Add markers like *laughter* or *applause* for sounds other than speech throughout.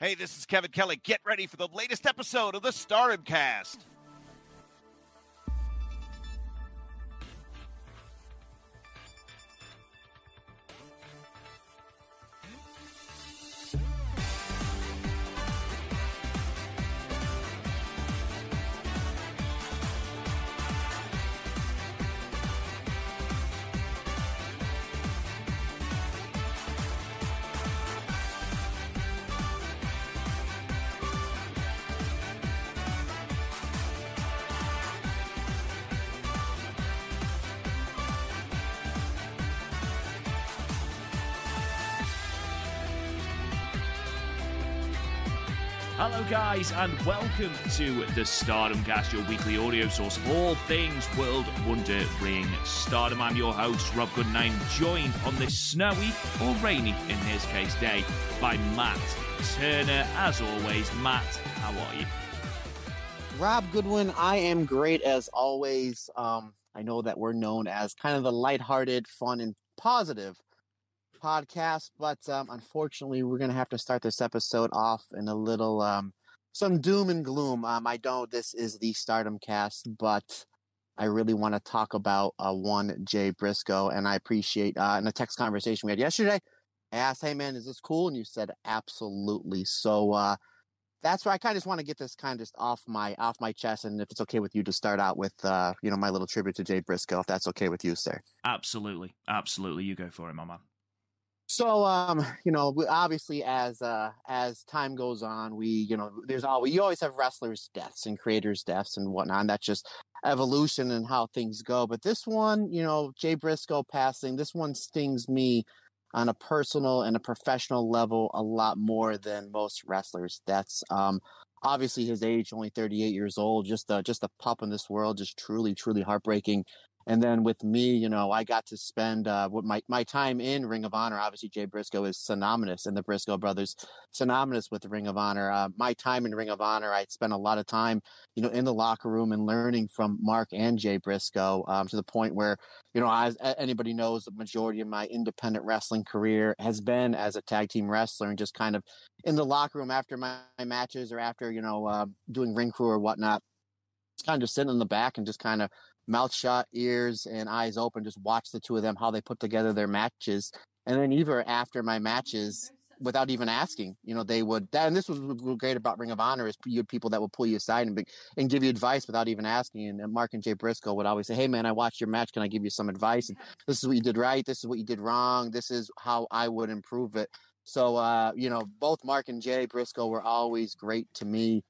Hey, this is Kevin Kelly. Get ready for the latest episode of the Stardom Cast. Guys, and welcome to the Stardom Cast, your weekly audio source of all things World Wonder Ring Stardom. I'm your host, Rob Goodwin, joined on this snowy or rainy, in his case, day by Matt Turner. As always, Matt, how are you? Rob Goodwin, I am great as always. Um, I know that we're known as kind of the lighthearted, fun, and positive podcast, but um, unfortunately, we're going to have to start this episode off in a little um, some doom and gloom. Um, I know this is the Stardom cast, but I really want to talk about uh, one Jay Briscoe, and I appreciate uh, in a text conversation we had yesterday. I asked, "Hey man, is this cool?" And you said, "Absolutely." So uh, that's where I kind of just want to get this kind of just off my off my chest, and if it's okay with you to start out with, uh, you know, my little tribute to Jay Briscoe, if that's okay with you, sir. Absolutely, absolutely. You go for it, my man. So, um, you know, obviously, as uh, as time goes on, we, you know, there's always you always have wrestlers' deaths and creators' deaths and whatnot. And that's just evolution and how things go. But this one, you know, Jay Briscoe passing, this one stings me on a personal and a professional level a lot more than most wrestlers' deaths. Um, obviously, his age, only 38 years old, just a, just a pup in this world, just truly, truly heartbreaking. And then with me, you know, I got to spend uh, what my, my time in Ring of Honor. Obviously, Jay Briscoe is synonymous, and the Briscoe brothers synonymous with the Ring of Honor. Uh, my time in Ring of Honor, I spent a lot of time, you know, in the locker room and learning from Mark and Jay Briscoe um, to the point where, you know, as anybody knows, the majority of my independent wrestling career has been as a tag team wrestler and just kind of in the locker room after my, my matches or after, you know, uh, doing ring crew or whatnot. Kind of just sitting in the back and just kind of mouth shut, ears and eyes open, just watch the two of them, how they put together their matches. And then even after my matches, without even asking, you know, they would, That, and this was great about Ring of Honor is you had people that would pull you aside and, and give you advice without even asking. And Mark and Jay Briscoe would always say, Hey man, I watched your match. Can I give you some advice? And this is what you did right. This is what you did wrong. This is how I would improve it. So, uh, you know, both Mark and Jay Briscoe were always great to me.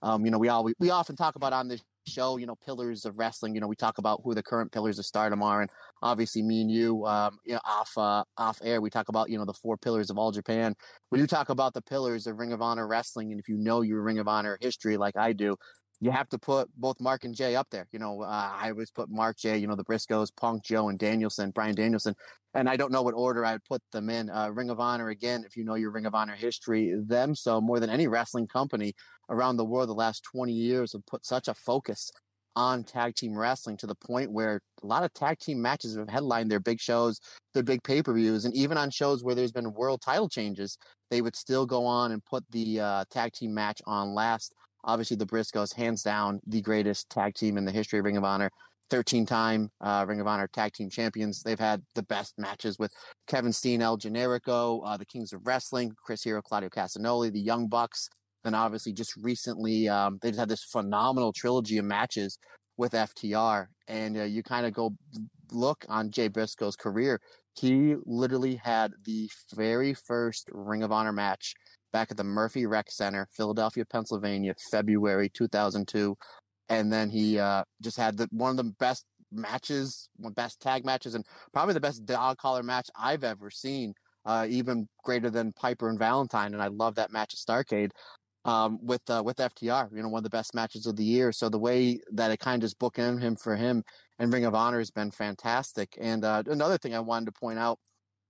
Um, you know, we always, we often talk about on this show, you know, pillars of wrestling. You know, we talk about who the current pillars of stardom are, and obviously me and you, um, you know, off uh, off air, we talk about you know the four pillars of all Japan. When you talk about the pillars of Ring of Honor wrestling, and if you know your Ring of Honor history like I do, you have to put both Mark and Jay up there. You know, uh, I always put Mark, Jay, you know, the Briscoes, Punk, Joe, and Danielson, Bryan Danielson. And I don't know what order I would put them in. Uh, Ring of Honor, again, if you know your Ring of Honor history, them so more than any wrestling company around the world the last 20 years have put such a focus on tag team wrestling to the point where a lot of tag team matches have headlined their big shows, their big pay per views, and even on shows where there's been world title changes, they would still go on and put the uh, tag team match on last. Obviously, the Briscoes, hands down, the greatest tag team in the history of Ring of Honor. 13 time uh, Ring of Honor tag team champions. They've had the best matches with Kevin Steen, El Generico, uh, the Kings of Wrestling, Chris Hero, Claudio Castagnoli, the Young Bucks, and obviously just recently um, they just had this phenomenal trilogy of matches with FTR. And uh, you kind of go look on Jay Briscoe's career. He literally had the very first Ring of Honor match back at the Murphy Rec Center, Philadelphia, Pennsylvania, February 2002. And then he uh, just had the, one of the best matches, best tag matches, and probably the best dog collar match I've ever seen. Uh, even greater than Piper and Valentine, and I love that match at Starcade. um, with uh, with FTR. You know, one of the best matches of the year. So the way that it kind of just bookend him for him and Ring of Honor has been fantastic. And uh, another thing I wanted to point out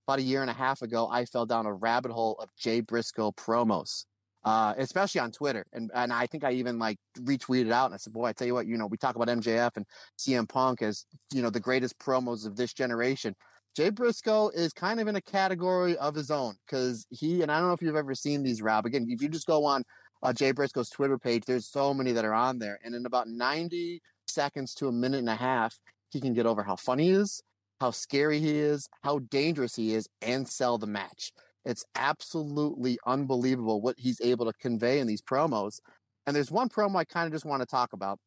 about a year and a half ago, I fell down a rabbit hole of Jay Briscoe promos, uh, especially on Twitter. And and I think I even like retweeted out and I said, boy, I tell you what, you know, we talk about MJF and CM Punk as, you know, the greatest promos of this generation. Jay Briscoe is kind of in a category of his own because he, and I don't know if you've ever seen these, Rob. Again, if you just go on uh, Jay Briscoe's Twitter page, there's so many that are on there. And in about 90 seconds to a minute and a half, he can get over how funny he is, how scary he is, how dangerous he is, and sell the match. It's absolutely unbelievable what he's able to convey in these promos. And there's one promo I kind of just want to talk about.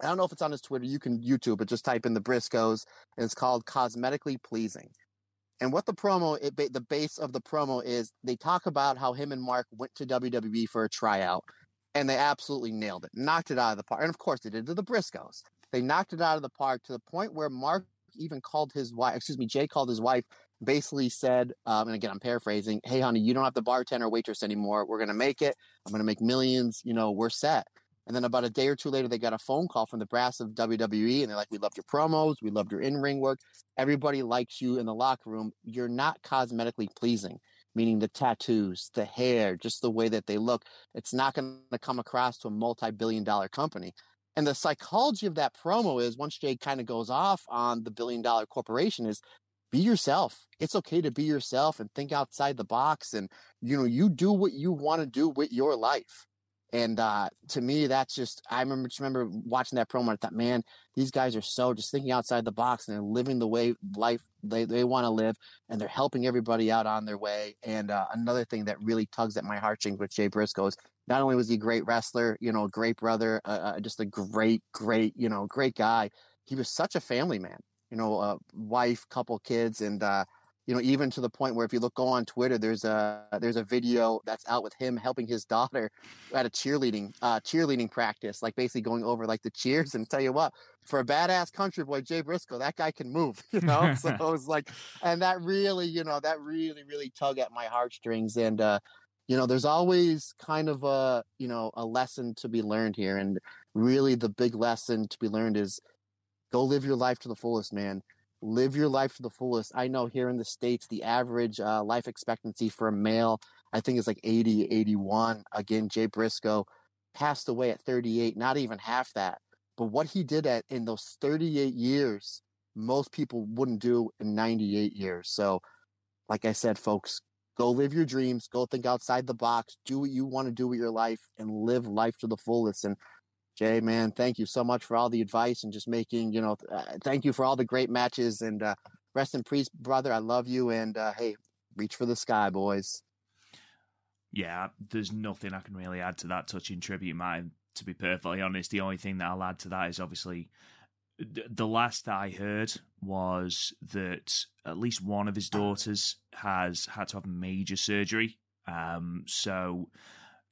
I don't know if it's on his Twitter. You can YouTube it. Just type in the Briscoes, and it's called "Cosmetically Pleasing." And what the promo, it, the base of the promo is, they talk about how him and Mark went to WWE for a tryout, and they absolutely nailed it, knocked it out of the park. And of course, they did to the Briscoes. They knocked it out of the park to the point where Mark even called his wife, excuse me, Jay called his wife, basically said, um, and again, I'm paraphrasing, hey, honey, you don't have to bartender waitress anymore. We're going to make it. I'm going to make millions. You know, we're set. And then about a day or two later, they got a phone call from the brass of WWE, and they're like, "We loved your promos, we loved your in-ring work. Everybody likes you in the locker room. You're not cosmetically pleasing, meaning the tattoos, the hair, just the way that they look. It's not going to come across to a multi-billion-dollar company." And the psychology of that promo is once Jay kind of goes off on the billion-dollar corporation, is be yourself. It's okay to be yourself and think outside the box, and you know, you do what you want to do with your life and uh, to me, that's just I remember just remember watching that promo. I thought, man, these guys are so just thinking outside the box and they're living the way life they, they want to live, and they're helping everybody out on their way. And uh, another thing that really tugs at my heartstrings with Jay Briscoe is not only was he a great wrestler, you know, a great brother, uh, uh just a great, great, you know, great guy. He was such a family man. You know, a wife, couple kids, and uh, you know, even to the point where if you look go on Twitter, there's a there's a video that's out with him helping his daughter at a cheerleading uh, cheerleading practice, like basically going over like the cheers. And tell you what, for a badass country boy, Jay Briscoe, that guy can move, *laughs* you know. *laughs* so it was like, and that really, you know, that really really tug at my heartstrings. And uh, you know, there's always kind of a you know a lesson to be learned here, and really the big lesson to be learned is go live your life to the fullest, man live your life to the fullest. I know here in the States, the average uh, life expectancy for a male, I think is like 80, 81. Again, Jay Briscoe passed away at 38, not even half that. But what he did at in those 38 years, most people wouldn't do in 98 years. So, like I said, folks, go live your dreams, go think outside the box, do what you want to do with your life, and live life to the fullest. And Jay, man, thank you so much for all the advice and just making, you know, uh, thank you for all the great matches and uh, rest in peace, brother. I love you. And uh, hey, reach for the sky, boys. Yeah, there's nothing I can really add to that touching tribute, man. To be perfectly honest, the only thing that I'll add to that is obviously the last I heard was that at least one of his daughters has had to have major surgery. Um, so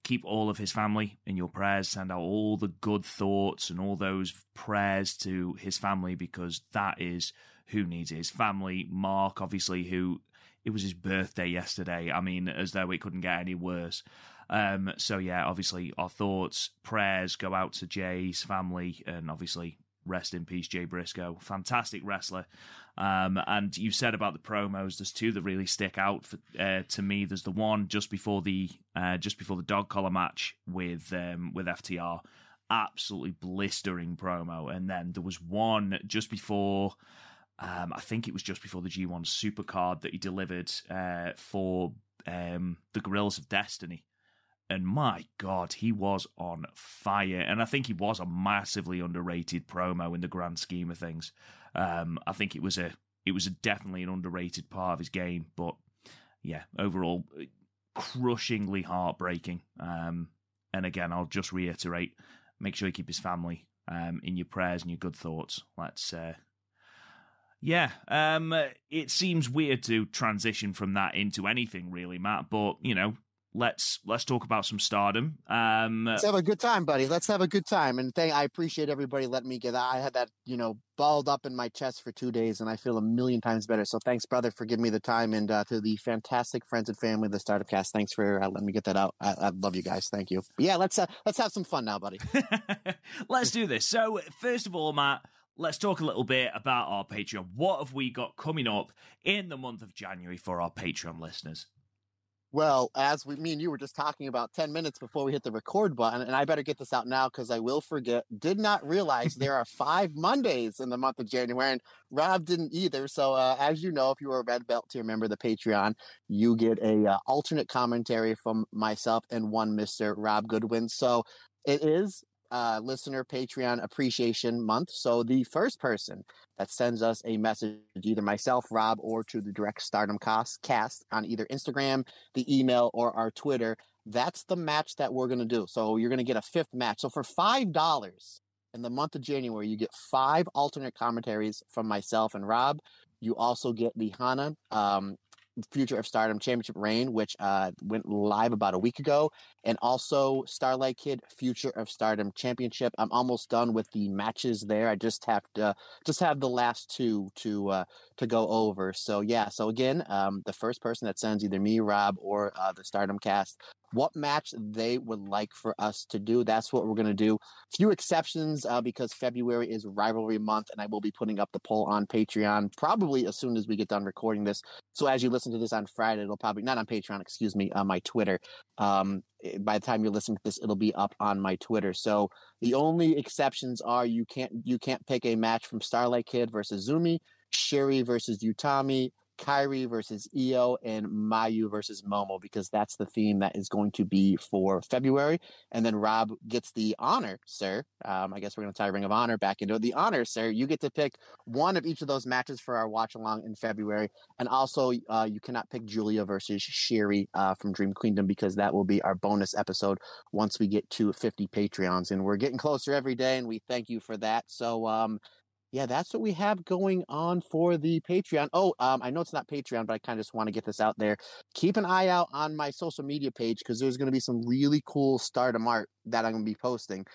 keep all of his family in your prayers. Send out all the good thoughts and all those prayers to his family because that is who needs it. His family. Mark, obviously, who it was his birthday yesterday. I mean, as though it couldn't get any worse. Um, so yeah, obviously, our thoughts, prayers go out to Jay's family, and obviously, rest in peace, Jay Briscoe. Fantastic wrestler. Um, and you said about the promos, there's two that really stick out for, uh, to me. There's the one just before the uh, just before the dog collar match with um, with FTR, absolutely blistering promo, and then there was one just before. Um, I think it was just before the G1 Supercard that he delivered uh, for um, the Guerrillas of Destiny. And my God, he was on fire. And I think he was a massively underrated promo in the grand scheme of things. Um, I think it was a it was a definitely an underrated part of his game, but yeah, overall, crushingly heartbreaking. Um, and again, I'll just reiterate: make sure you keep his family um, in your prayers and your good thoughts. Let's. Uh, yeah, um, it seems weird to transition from that into anything really, Matt. But you know, let's let's talk about some Stardom. Um, Let's have a good time, buddy. Let's have a good time. And thank, I appreciate everybody letting me get that. I had that, you know, balled up in my chest for two days, and I feel a million times better. So thanks, brother, for giving me the time, and uh, to the fantastic friends and family of the Stardom Cast. Thanks for uh, letting me get that out. I, I love you guys. Thank you. But yeah, let's uh, let's have some fun now, buddy. *laughs* let's do this. So first of all, Matt. Let's talk a little bit about our Patreon. What have we got coming up in the month of January for our Patreon listeners? Well, as we, me and you were just talking about 10 minutes before we hit the record button, and I better get this out now because I will forget. Did not realize there are five Mondays in the month of January, and Rob didn't either. So, uh, as you know, if you are a red belt to remember the Patreon, you get a uh, alternate commentary from myself and one Mr. Rob Goodwin. So, it is uh, listener Patreon appreciation month. So the first person that sends us a message, either myself, Rob, or to the direct Stardom cast, cast on either Instagram, the email, or our Twitter, that's the match that we're going to do. So you're going to get a fifth match. So for $5 in the month of January, you get five alternate commentaries from myself and Rob. You also get the Hana um, Future of Stardom Championship reign, which uh, went live about a week ago, and also Starlight Kid Future of Stardom Championship. I'm almost done with the matches there. I just have to just have the last two to uh, to go over. So yeah. So again, um, the first person that sends either me, Rob, or uh, the Stardom Cast what match they would like for us to do. That's what we're going to do. Few exceptions uh, because February is rivalry month, and I will be putting up the poll on Patreon probably as soon as we get done recording this. So as you listen to this on Friday, it'll probably not on Patreon, excuse me, on my Twitter. Um, eh, by the time you're listening to this, it'll be up on my Twitter. So the only exceptions are you can't you can't pick a match from Starlight Kid versus Azumi, Sherry versus Utami, Kairi versus Io and Mayu versus Momo because that's the theme that is going to be for February. And then Rob gets the honor, sir. Um, I guess we're going to tie Ring of Honor back into it. The honor, sir. You get to pick one of each of those matches for our watch along in February. And also, uh, you cannot pick Julia versus Syuri uh, from Dream Queendom because that will be our bonus episode once we get to 50 Patreons. And we're getting closer every day, and we thank you for that. So, um, yeah, that's what we have going on for the Patreon. Oh, um, I know it's not Patreon, but I kind of just want to get this out there. Keep an eye out on my social media page because there's going to be some really cool stardom art that I'm going to be posting.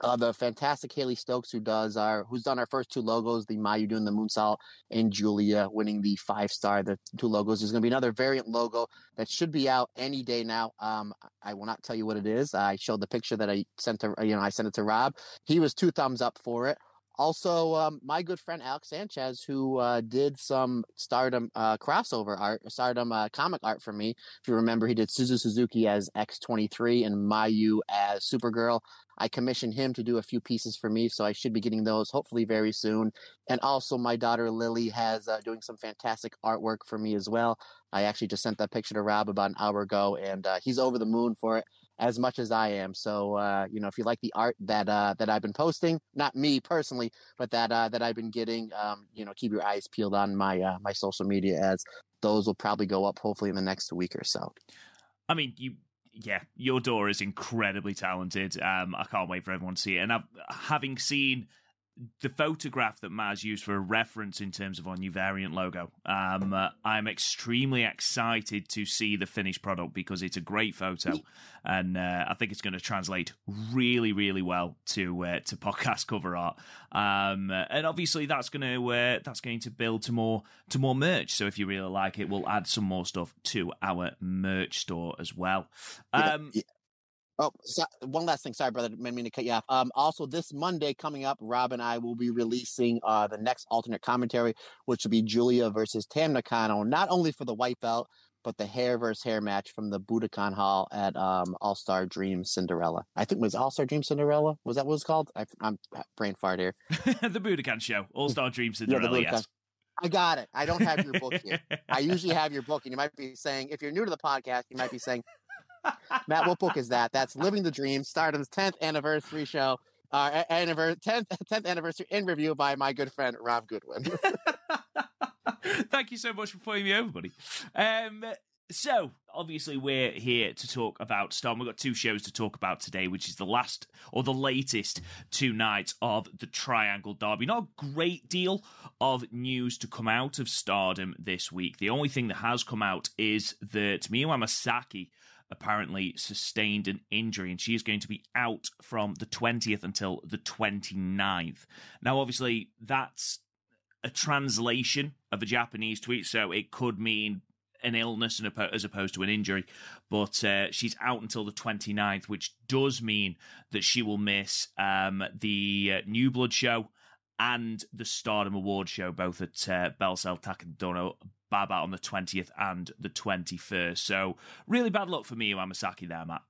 Uh, the fantastic Haley Stokes, who does our, who's done our first two logos, the Mayu doing the moonsault, and Julia winning the five star, the two logos. There's going to be another variant logo that should be out any day now. Um, I will not tell you what it is. I showed the picture that I sent to, you know, I sent it to Rob. He was two thumbs up for it. Also, um, my good friend Alex Sanchez, who uh, did some Stardom uh, crossover art, Stardom uh, comic art for me. If you remember, he did Suzu Suzuki as X23 and Mayu as Supergirl. I commissioned him to do a few pieces for me, so I should be getting those hopefully very soon. And also, my daughter Lily has uh, doing some fantastic artwork for me as well. I actually just sent that picture to Rob about an hour ago, and uh, he's over the moon for it as much as I am. So uh, you know, if you like the art that uh, that I've been posting, not me personally, but that uh, that I've been getting, um, you know, keep your eyes peeled on my uh, my social media as those will probably go up hopefully in the next week or so. I mean, you yeah, your door is incredibly talented. Um, I can't wait for everyone to see it. And I've, having seen the photograph that Maz used for a reference in terms of our new variant logo. Um, uh, I'm extremely excited to see the finished product because it's a great photo, and uh, I think it's going to translate really, really well to uh, to podcast cover art. Um, and obviously, that's going to uh, that's going to build to more to more merch. So if you really like it, we'll add some more stuff to our merch store as well. Um, yeah, yeah. Oh, so, one last thing. Sorry, brother. Didn't mean to cut you off. Um, also, this Monday coming up, Rob and I will be releasing uh, the next alternate commentary, which will be Julia versus Tam Nakano, not only for the white belt, but the hair versus hair match from the Budokan Hall at um, All Star Dream Cinderella. I think it was All Star Dream Cinderella. Was that what it's called? I, am brain fart here. *laughs* the Budokan Show, All Star Dream Cinderella. yeah, yes. I got it. I don't have your book here. I usually *laughs* have your book, and you might be saying, if you're new to the podcast, you might be saying, Matt, what book is that? That's Living the Dream, Stardom's 10th anniversary show. Uh, anniversary, 10th, 10th anniversary in review by my good friend Rob Goodwin. *laughs* Thank you so much for putting me over, buddy. Um, so, obviously, we're here to talk about Stardom. We've got two shows to talk about today, which is the last or the latest two nights of the Triangle Derby. Not a great deal of news to come out of Stardom this week. The only thing that has come out is that Miyu Amasaki apparently sustained an injury and she is going to be out from the 20th until the 29th. Now, obviously, that's a translation of a Japanese tweet, so it could mean an illness as opposed to an injury. But uh, she's out until the 29th, which does mean that she will miss um, the uh, New Blood show and the Stardom Award show, both at uh, Bellsell Takaradono Baba on the 20th and the 21st. So, really bad luck for Miyu Amasaki there, Matt.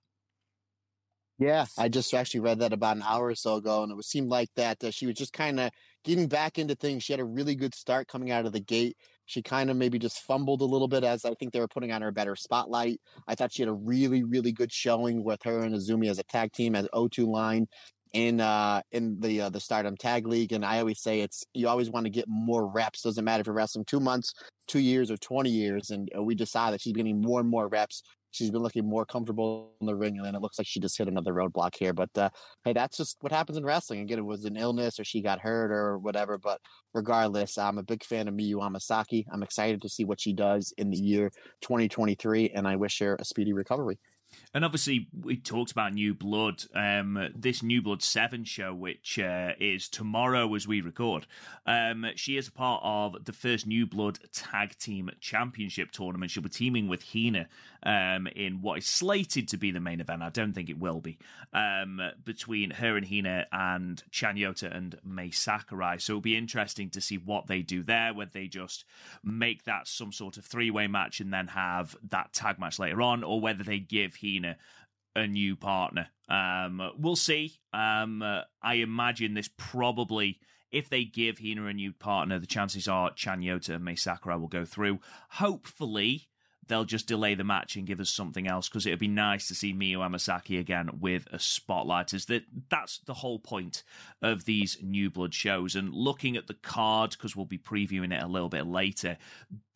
Yeah, I just actually read that about an hour or so ago, and it seemed like that uh, she was just kind of getting back into things. She had a really good start coming out of the gate. She kind of maybe just fumbled a little bit as I think they were putting on her a better spotlight. I thought she had a really, really good showing with her and Azumi as a tag team as 02line in uh in the uh, the Stardom Tag League. And I always say it's you always want to get more reps. Doesn't matter if you're wrestling two months, two years, or twenty years. And uh, we decided that she's getting more and more reps. She's been looking more comfortable in the ring, and it looks like she just hit another roadblock here. But uh, hey, that's just what happens in wrestling. Again, it was an illness, or she got hurt, or whatever. But regardless, I'm a big fan of Miyu Amasaki. I'm excited to see what she does in the year 2023, and I wish her a speedy recovery. And obviously, we talked about New Blood. Um, this New Blood 7 show, which uh, is tomorrow as we record, um, she is a part of the first New Blood Tag Team Championship tournament. She'll be teaming with Hina um, in what is slated to be the main event. I don't think it will be. Um, between her and Hina and Chanyota and Mai Sakurai. So it'll be interesting to see what they do there, whether they just make that some sort of three way match and then have that tag match later on, or whether they give Hina a new partner. Um, we'll see. Um, uh, I imagine this probably, if they give Hina a new partner, the chances are Chanyota and Mai Sakurai will go through. Hopefully, they'll just delay the match and give us something else because it'd be nice to see Miyu Amasaki again with a spotlight. Is that that's the whole point of these New Blood shows. And looking at the card, because we'll be previewing it a little bit later,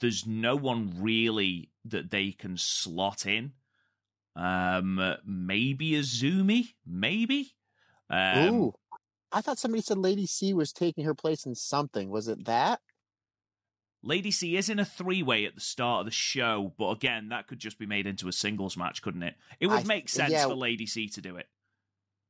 there's no one really that they can slot in um, maybe Azumi, maybe. Um, Ooh, I thought somebody said Lady C was taking her place in something. Was it that? Lady C is in a three way at the start of the show, but again, that could just be made into a singles match, couldn't it? It would I, make sense yeah, for Lady C to do it.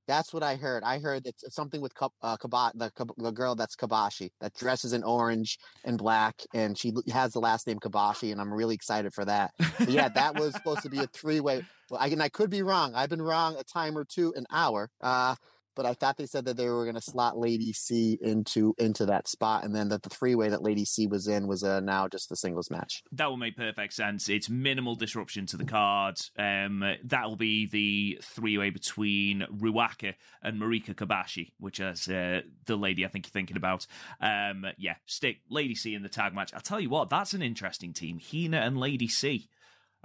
That's what I heard. I heard that something with uh, the, the girl that's Kobashi that dresses in orange and black, and she has the last name Kobashi, and I'm really excited for that. But yeah, that was supposed to be a three way. Well, I, and I could be wrong. I've been wrong a time or two, an hour. Uh, but I thought they said that they were going to slot Lady C into into that spot, and then that the three way that Lady C was in was uh, now just the singles match. That will make perfect sense. It's minimal disruption to the card. Um, that will be the three way between Ruaka and Marika Kobashi, which is uh, the lady I think you're thinking about. Um, yeah, stick Lady C in the tag match. I'll tell you what, that's an interesting team. Hina and Lady C.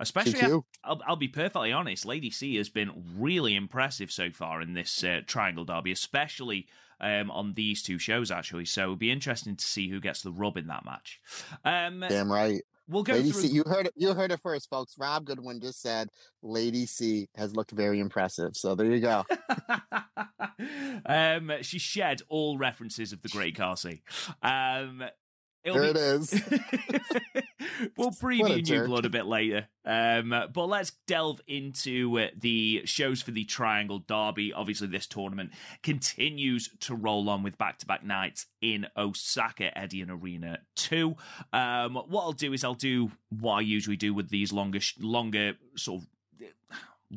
Especially, I'll, I'll, be perfectly honest. Lady C has been really impressive so far in this uh, Triangle Derby, especially um, on these two shows. Actually, so it'll be interesting to see who gets the rub in that match. Um, Damn right. We'll go Lady through. C, you heard it. You heard it first, folks. Rob Goodwin just said Lady C has looked very impressive. So there you go. *laughs* um, she shed all references of the Great Khali. Um, It'll there be... it is. *laughs* we'll preview New Blood a bit later. Um, but let's delve into uh, the shows for the Triangle Derby. Obviously, this tournament continues to roll on with back to back nights in Osaka Edion Arena 2. Um, what I'll do is I'll do what I usually do with these longer, longer sort of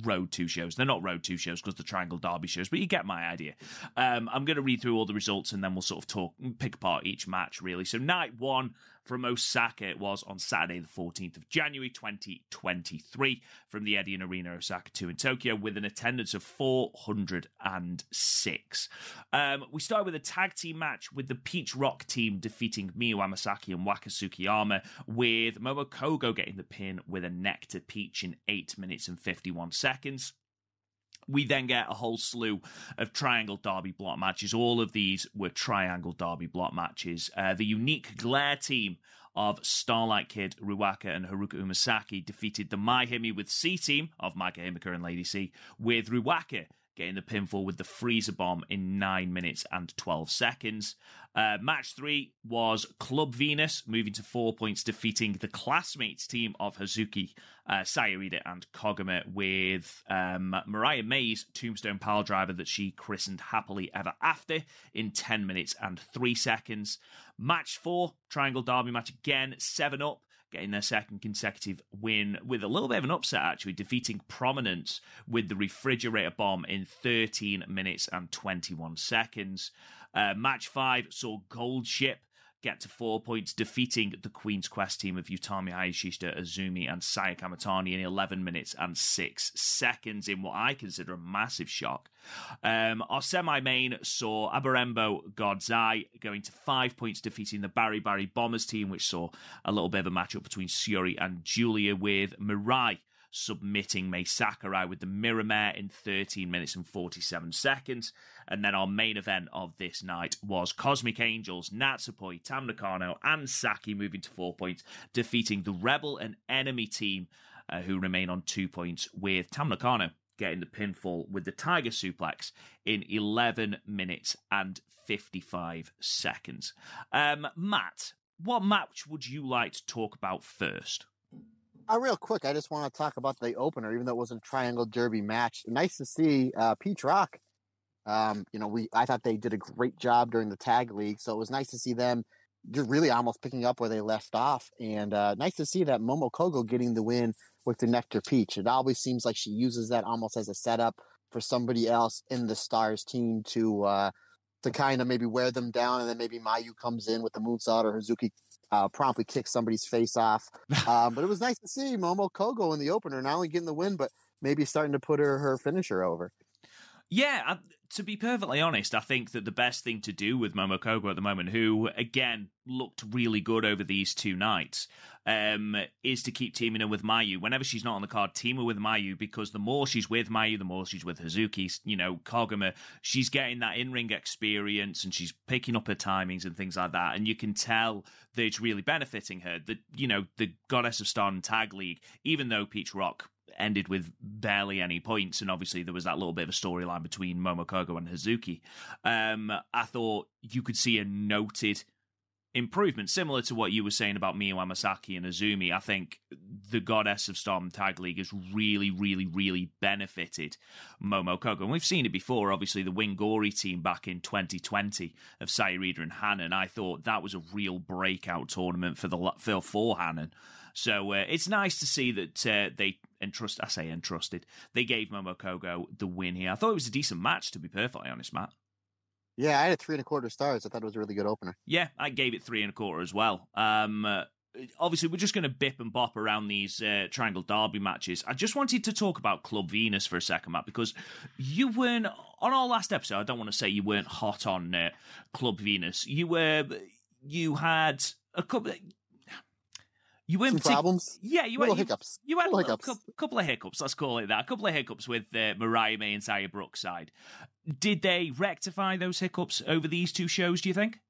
Road 2 shows. They're not Road 2 shows because the Triangle Derby shows, but you get my idea. Um, I'm going to read through all the results and then we'll sort of talk, pick apart each match, really. So, night one from Osaka, it was on Saturday, the 14th of January 2023, from the Edion Arena Osaka 2 in Tokyo, with an attendance of 406. Um, we start with a tag team match with the Peach Rock team defeating Miyu Amasaki and Waka Tsukiyama, with Momo Kohgo getting the pin with a Nectar Peach in 8 minutes and 51 seconds. We then get a whole slew of triangle derby block matches. All of these were triangle derby block matches. Uh, the unique Glare team of Starlight Kid, Ruaka, and Haruka Umesaki defeated the My Himi with C team of Maika Himika and Lady C, with Ruaka getting the pinfall with the freezer bomb in 9 minutes and 12 seconds. Uh, match three was Club Venus moving to four points, defeating the classmates team of Hazuki, uh, Saya Iida, and Koguma with um, Mariah May's Tombstone Pile Driver that she christened Happily Ever After in 10 minutes and 3 seconds. Match four, Triangle Derby match again, 7Upp getting their second consecutive win with a little bit of an upset, actually, defeating Prominence with the refrigerator bomb in 13 minutes and 21 seconds. Uh, match five saw Gold Ship get to four points, defeating the Queen's Quest team of Utami Hayashishita, Azumi, and Saya Kamitani in 11 minutes and 6 seconds in what I consider a massive shock. Um, our semi main saw Abarenbo God's Eye going to five points, defeating the Baribari Bombers team, which saw a little bit of a matchup between Syuri and Julia with Mirai submitting Mai Sakurai with the Miraimare in 13 minutes and 47 seconds. And then our main event of this night was Cosmic Angels, Natsupoi, Tam Nakano, and Saki moving to four points, defeating the Rebel and Enemy team, uh, who remain on two points, with Tam Nakano getting the pinfall with the Tiger Suplex in 11 minutes and 55 seconds. Um, Matt, what match would you like to talk about first? Uh, real quick, I just want to talk about the opener, even though it wasn't a triangle derby match. Nice to see uh, Peach Rock. Um, you know, we I thought they did a great job during the tag league, so it was nice to see them just really almost picking up where they left off, and uh, nice to see that Momo Kohgo getting the win with the Nectar Peach. It always seems like she uses that almost as a setup for somebody else in the Stars team to uh, to kind of maybe wear them down, and then maybe Mayu comes in with the moonsault or Hazuki uh, promptly kicks somebody's face off. Um, *laughs* but it was nice to see Momo Kohgo in the opener, not only getting the win, but maybe starting to put her her finisher over. Yeah, I, to be perfectly honest, I think that the best thing to do with Momo Kohgo at the moment, who again looked really good over these two nights, um, is to keep teaming her with Mayu. Whenever she's not on the card, team her with Mayu because the more she's with Mayu, the more she's with Hazuki. You know, Koguma, she's getting that in ring experience and she's picking up her timings and things like that. And you can tell that it's really benefiting her. The you know the Goddess of Stardom Tag League, even though Peach Rock ended with barely any points, and obviously there was that little bit of a storyline between Momo Kohgo and Hazuki. Um, I thought you could see a noted improvement, similar to what you were saying about Miyu Amasaki and Azumi. I think the Goddess of Stardom Tag League has really, really, really benefited Momo Kohgo. And we've seen it before, obviously, the Wingori team back in 2020 of Saya Iida and Hanan. I thought that was a real breakout tournament for the for, for Hanan. So uh, it's nice to see that uh, they entrust. I say entrusted. They gave Momo Kohgo the win here. I thought it was a decent match, to be perfectly honest, Matt. Yeah, I had a three and a quarter stars. I thought it was a really good opener. Yeah, I gave it three and a quarter as well. Um, uh, obviously, we're just going to bip and bop around these uh, Triangle Derby matches. I just wanted to talk about Club Venus for a second, Matt, because you weren't on our last episode. I don't want to say you weren't hot on uh, Club Venus. You were. You had a couple. You went Some problems. Yeah, you Little had hiccups. You, you had Little a hiccups. couple, of hiccups. Let's call it that. A couple of hiccups with uh, Mariah May and Xia Brookside. Did they rectify those hiccups over these two shows? Do you think?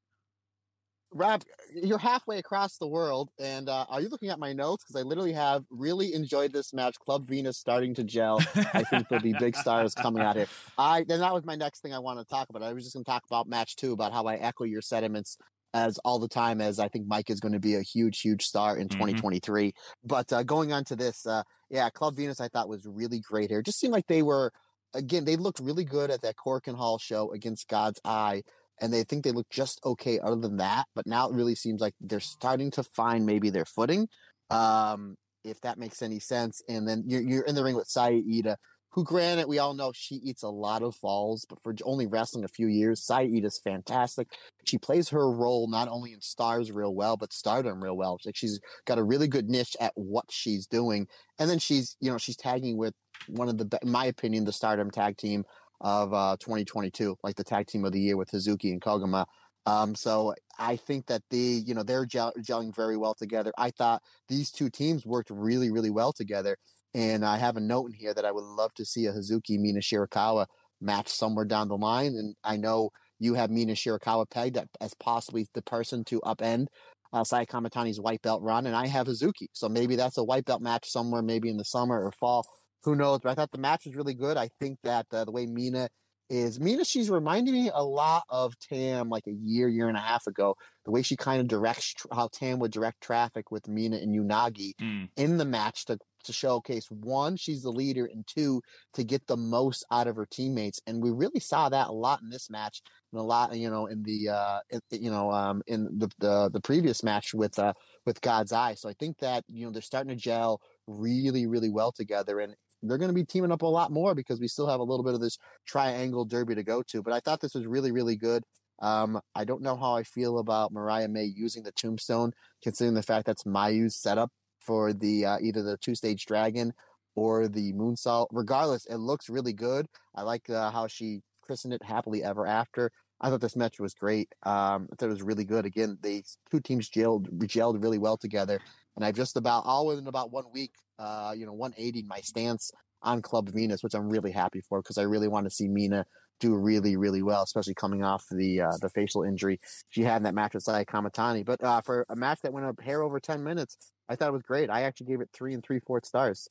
Rob, you're halfway across the world, and uh, are you looking at my notes? Because I literally have really enjoyed this match. Club Venus starting to gel. I think there'll be big stars coming out here. *laughs* I then that was my next thing I want to talk about. I was just going to talk about match two, about how I echo your sentiments as all the time as I think Mike is going to be a huge, huge star in mm-hmm. 2023. But uh, going on to this, uh, yeah, Club Venus I thought was really great here. It just seemed like they were, again, they looked really good at that Korakuen Hall show against God's Eye. And they think they look just okay other than that. But now it really seems like they're starting to find maybe their footing. Um, if that makes any sense. And then you're, you're in the ring with Saya Iida who granted we all know she eats a lot of falls, but for only wrestling a few years, Saeed is fantastic. She plays her role not only in stars real well, but stardom real well. Like she's got a really good niche at what she's doing. And then she's, you know, she's tagging with one of the, in my opinion, the stardom tag team of uh, 2022, like the tag team of the year with Hazuki and Koguma. Um, so I think that the, you know, they're gel- gelling very well together. I thought these two teams worked really, really well together. And I have a note in here that I would love to see a Hazuki Mina Shirakawa match somewhere down the line. And I know you have Mina Shirakawa pegged as possibly the person to upend uh, Saya Kamitani's white belt run, and I have Hazuki. So maybe that's a white belt match somewhere, maybe in the summer or fall who knows? But I thought the match was really good. I think that uh, the way Mina is Mina, she's reminding me a lot of Tam like a year, year and a half ago. The way she kind of directs how Tam would direct traffic with Mina and Unagi mm. in the match to to showcase one, she's the leader, and two, to get the most out of her teammates. And we really saw that a lot in this match, and a lot, you know, in the, uh, you know, um, in the, the the previous match with uh with God's Eye. So I think that you know they're starting to gel really, really well together, and they're going to be teaming up a lot more because we still have a little bit of this triangle derby to go to. But I thought this was really, really good. Um, I don't know how I feel about Mariah May using the tombstone, considering the fact that's Mayu's setup for the uh, either the two stage dragon or the moonsault. Regardless, it looks really good. I like uh, how she christened it happily ever after. I thought this match was great. Um, I thought it was really good. Again, the two teams gelled, gelled really well together. And I've just about all within about one week, uh, you know, 180 my stance on Club Venus, which I'm really happy for because I really want to see Mina do really, really well, especially coming off the uh, the facial injury she had in that match with Saya Kamitani. But uh, for a match that went a hair over 10 minutes, I thought it was great. I actually gave it three and three fourth stars.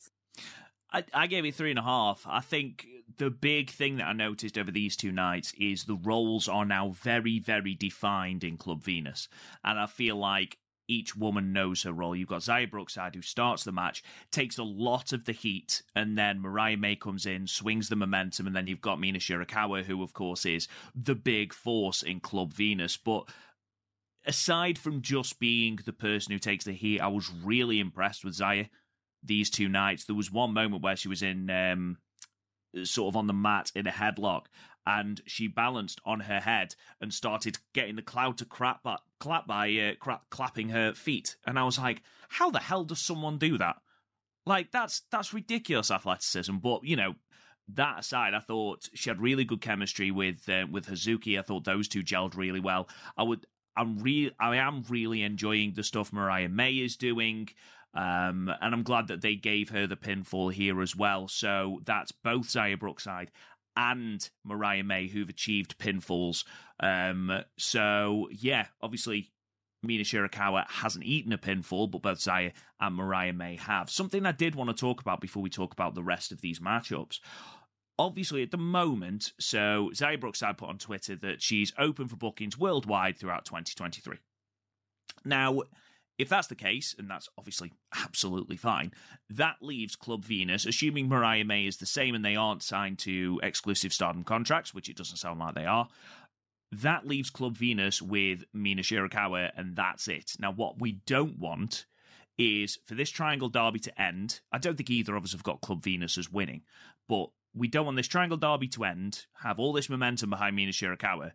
I, I gave it three and a half. I think the big thing that I noticed over these two nights is the roles are now very, very defined in Club Venus. And I feel like each woman knows her role. You've got Xia Brookside, who starts the match, takes a lot of the heat, and then Mariah May comes in, swings the momentum, and then you've got Mina Shirakawa, who, of course, is the big force in Club Venus. But aside from just being the person who takes the heat, I was really impressed with Xia these two nights. There was one moment where she was in um, sort of on the mat in a headlock, and she balanced on her head and started getting the cloud to clap by, clap by uh, clapping her feet. And I was like, how the hell does someone do that? Like that's that's ridiculous athleticism. But you know, that aside, I thought she had really good chemistry with uh, with Hazuki. I thought those two gelled really well. I would I'm real I am really enjoying the stuff Mariah May is doing. Um, and I'm glad that they gave her the pinfall here as well. So that's both Xia Brookside and Mariah May who've achieved pinfalls. Um, so yeah, obviously Mina Shirakawa hasn't eaten a pinfall, but both Xia and Mariah May have. Something I did want to talk about before we talk about the rest of these matchups obviously at the moment, so Xia Brookside put on Twitter that she's open for bookings worldwide throughout 2023. Now, if that's the case, and that's obviously absolutely fine, that leaves Club Venus, assuming Mariah May is the same and they aren't signed to exclusive stardom contracts, which it doesn't sound like they are, that leaves Club Venus with Mina Shirakawa, and that's it. Now, what we don't want is for this Triangle Derby to end. I don't think either of us have got Club Venus as winning, but we don't want this Triangle Derby to end, have all this momentum behind Mina Shirakawa,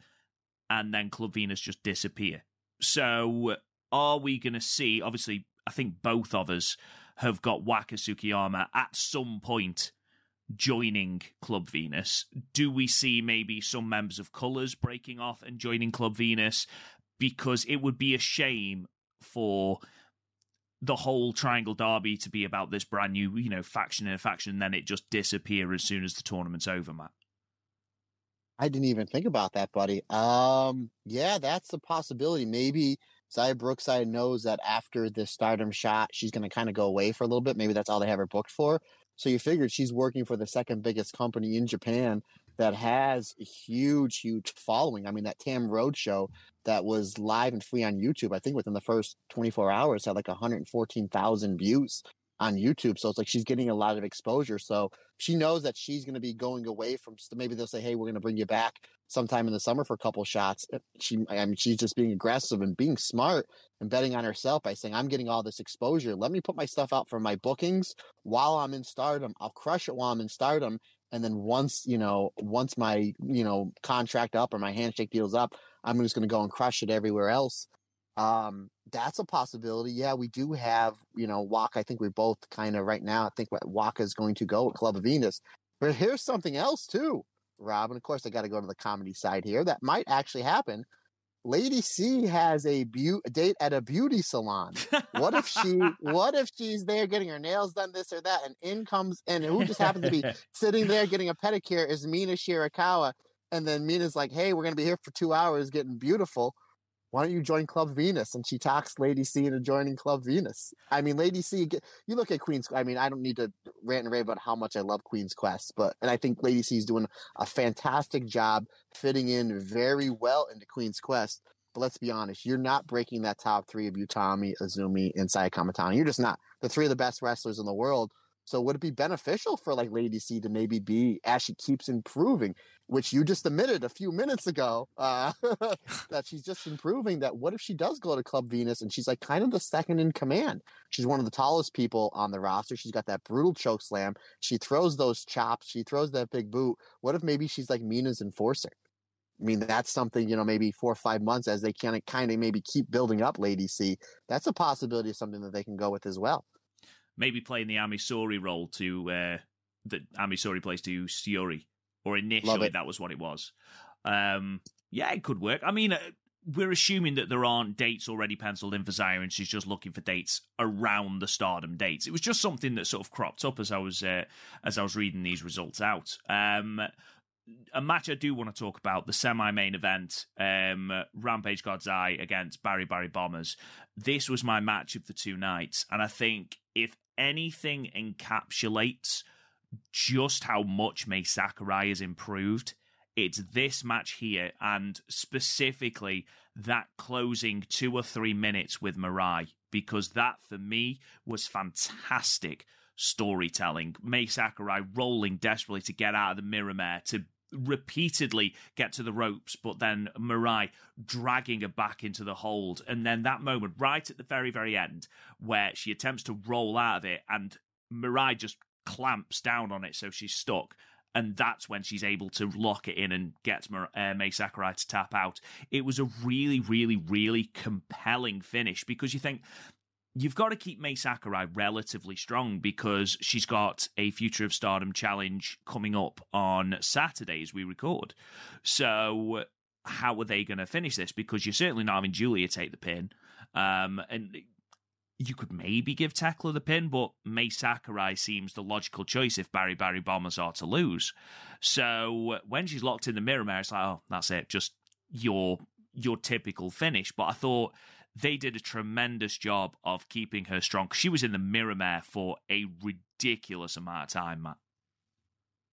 and then Club Venus just disappear. So, are we going to see? Obviously, I think both of us have got Waka Tsukiyama at some point joining Club Venus. Do we see maybe some members of Colors breaking off and joining Club Venus? Because it would be a shame for the whole Triangle Derby to be about this brand new, you know, faction and faction, and then it just disappear as soon as the tournament's over, Matt. I didn't even think about that, buddy. Um, yeah, that's a possibility. Maybe Xia Brookside knows that after the stardom shot, she's going to kind of go away for a little bit. Maybe that's all they have her booked for. So you figured she's working for the second biggest company in Japan that has a huge, huge following. I mean, that Tam Road show that was live and free on YouTube, I think within the first 24 hours had like 114,000 views on YouTube. So it's like she's getting a lot of exposure. So she knows that she's going to be going away from. Maybe they'll say, "Hey, we're going to bring you back sometime in the summer for a couple shots." She, I mean, she's just being aggressive and being smart and betting on herself by saying, "I'm getting all this exposure. Let me put my stuff out for my bookings while I'm in Stardom. I'll crush it while I'm in Stardom." And then once you know, once my you know contract up or my handshake deal's up, I'm just going to go and crush it everywhere else. Um, that's a possibility. Yeah, we do have, you know, Waka. I think we're both kind of right now. I think Waka is going to go at Club of Venus. But here's something else too, Rob. And of course, I got to go to the comedy side here. That might actually happen. Lady C has a, be- a date at a beauty salon. What if she? what if she's there getting her nails done, this or that, and in comes and who just happens to be *laughs* sitting there getting a pedicure is Mina Shirakawa, and then Mina's like, "Hey, we're gonna be here for two hours, getting beautiful." Why don't you join Club Venus? And she talks Lady C into joining Club Venus. I mean, Lady C, you look at Queen's, I mean, I don't need to rant and rave about how much I love Queen's Quest, but, and I think Lady C is doing a fantastic job fitting in very well into Queen's Quest. But let's be honest, you're not breaking that top three of Utami, Azumi, and Saya Kamitani. You're just not. The three of the best wrestlers in the world. So would it be beneficial for like Lady C to maybe be as she keeps improving, which you just admitted a few minutes ago, uh, *laughs* that she's just improving. That what if she does go to Club Venus and she's like kind of the second in command? She's one of the tallest people on the roster. She's got that brutal choke slam. She throws those chops. She throws that big boot. What if maybe she's like Mina's enforcer? I mean, that's something, you know, maybe four or five months as they can kind of maybe keep building up Lady C. That's a possibility of something that they can go with as well maybe playing the Ami Sohrei role to uh, that Ami Sohrei plays to Syuri, or initially that was what it was. Um, yeah, it could work. I mean, uh, we're assuming that there aren't dates already penciled in for Xia, and she's just looking for dates around the Stardom dates. It was just something that sort of cropped up as I was uh, as I was reading these results out. Um, a match I do want to talk about the semi main event um, Rampage God's Eye against Baribari Bombers. This was my match of the two nights, and I think if anything encapsulates just how much Mai Sakurai has improved, it's this match here, and specifically that closing two or three minutes with Mirai, because that for me was fantastic storytelling. Mai Sakurai rolling desperately to get out of the Miraimare to repeatedly get to the ropes, but then Mirai dragging her back into the hold. And then that moment, right at the very, very end, where she attempts to roll out of it and Mirai just clamps down on it so she's stuck. And that's when she's able to lock it in and gets uh, Mai Sakurai to tap out. It was a really, really, really compelling finish because you think you've got to keep Mai Sakurai relatively strong because she's got a Future of Stardom challenge coming up on Saturday as we record. So, how are they going to finish this? Because you're certainly not having Giulia take the pin. Um, and you could maybe give Tekla the pin, but Mai Sakurai seems the logical choice if Baribari Bombers are to lose. So, when she's locked in the mirror, it's like, oh, that's it. Just your your typical finish. But I thought they did a tremendous job of keeping her strong. She was in the Miraimare for a ridiculous amount of time, Matt.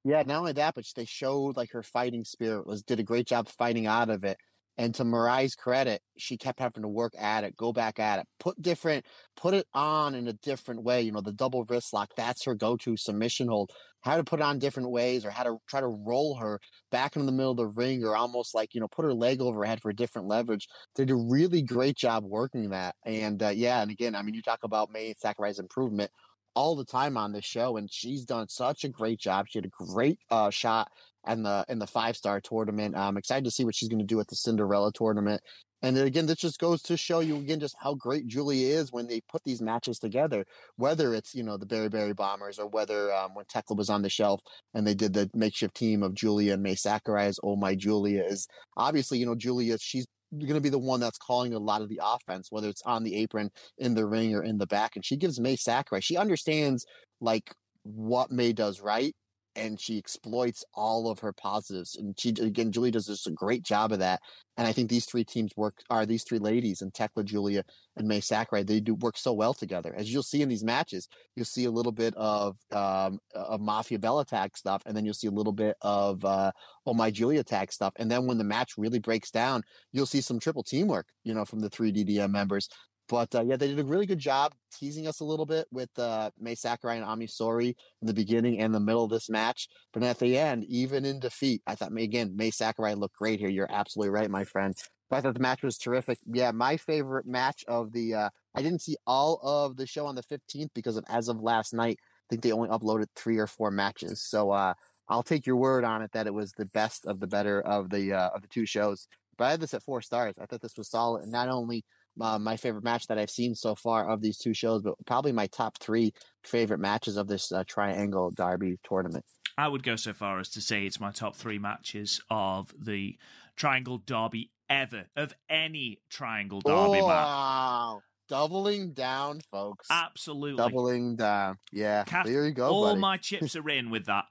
Yeah, not only that, but they showed like her fighting spirit was did a great job fighting out of it. And to Mirai's credit, she kept having to work at it, go back at it, put different, put it on in a different way. You know, the double wrist lock, that's her go to submission hold. How to put it on different ways or how to try to roll her back in the middle of the ring or almost like, you know, put her leg over her head for a different leverage. They did a really great job working that. And uh, yeah, and again, I mean, you talk about Mai Sakurai's improvement all the time on this show, and she's done such a great job. She had a great uh, shot and the in the five star tournament. I'm excited to see what she's going to do at the Cinderella tournament. And then again, this just goes to show you again just how great Giulia is when they put these matches together. Whether it's you know the Baribari Bombers or whether um, when Tekla was on the shelf and they did the makeshift team of Giulia and Mai Sakurai Oh My Giulia is obviously you know Giulia she's going to be the one that's calling a lot of the offense, whether it's on the apron, in the ring, or in the back. And she gives Mai Sakurai. She understands like what Mai does right and she exploits all of her positives. And she again, Giulia does just a great job of that. And I think these three teams work are these three ladies and Tekla, Giulia, and Mai Sakurai. They do work so well together. As you'll see in these matches, you'll see a little bit of um, of Mafia Bella tag stuff, and then you'll see a little bit of uh, Oh My Giulia tag stuff. And then when the match really breaks down, you'll see some triple teamwork, you know, from the three DDM members. But uh, yeah, they did a really good job teasing us a little bit with uh, Mai Sakurai and Ami Sohrei in the beginning and the middle of this match. But at the end, even in defeat, I thought, again, Mai Sakurai looked great here. You're absolutely right, my friend. But I thought the match was terrific. Yeah, my favorite match of the. Uh, I didn't see all of the show on the 15th because of as of last night. I think they only uploaded three or four matches. So uh, I'll take your word on it that it was the best of the better of the uh, of the two shows. But I had this at four stars. I thought this was solid, and not only uh, my favorite match that I've seen so far of these two shows, but probably my top three favorite matches of this uh, Triangle Derby tournament. I would go so far as to say it's my top three matches of the Triangle Derby ever, of any Triangle Derby oh, match. Wow. Doubling down, folks. Absolutely. Doubling down. Yeah. Cast, there you go. All buddy. my *laughs* chips are in with that.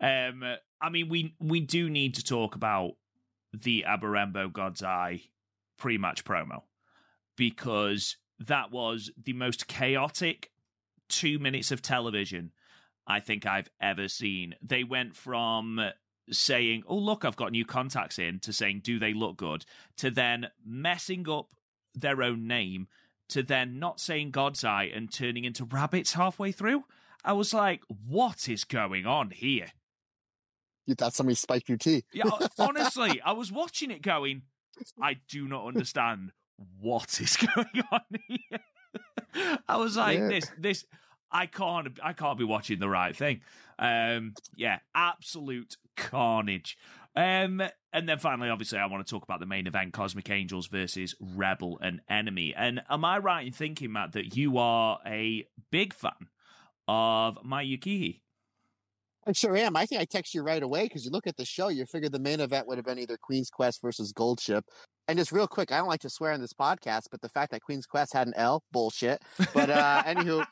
Um, I mean, we we do need to talk about the Abarenbo God's Eye pre-match promo because that was the most chaotic two minutes of television I think I've ever seen. They went from saying, "Oh look, I've got new contacts in," to saying, "Do they look good?" to then messing up their own name to then not saying God's Eye and turning into rabbits halfway through. I was like, "What is going on here?" You thought somebody spiked your tea. Yeah, *laughs* honestly, I was watching it going, I do not understand what is *laughs* going on here. I was like, Yeah. this, this, I can't, I can't be watching the right thing. Um, yeah, absolute carnage. Um, and then finally, obviously, I want to talk about the main event: Cosmic Angels versus Rebel and Enemy. And am I right in thinking, Matt, that you are a big fan of Mayuki? I sure am. I think I text you right away because you look at the show, you figure the main event would have been either Queen's Quest versus Gold Ship. And just real quick, I don't like to swear on this podcast, but the fact that Queen's Quest had an L, bullshit. But uh anywho,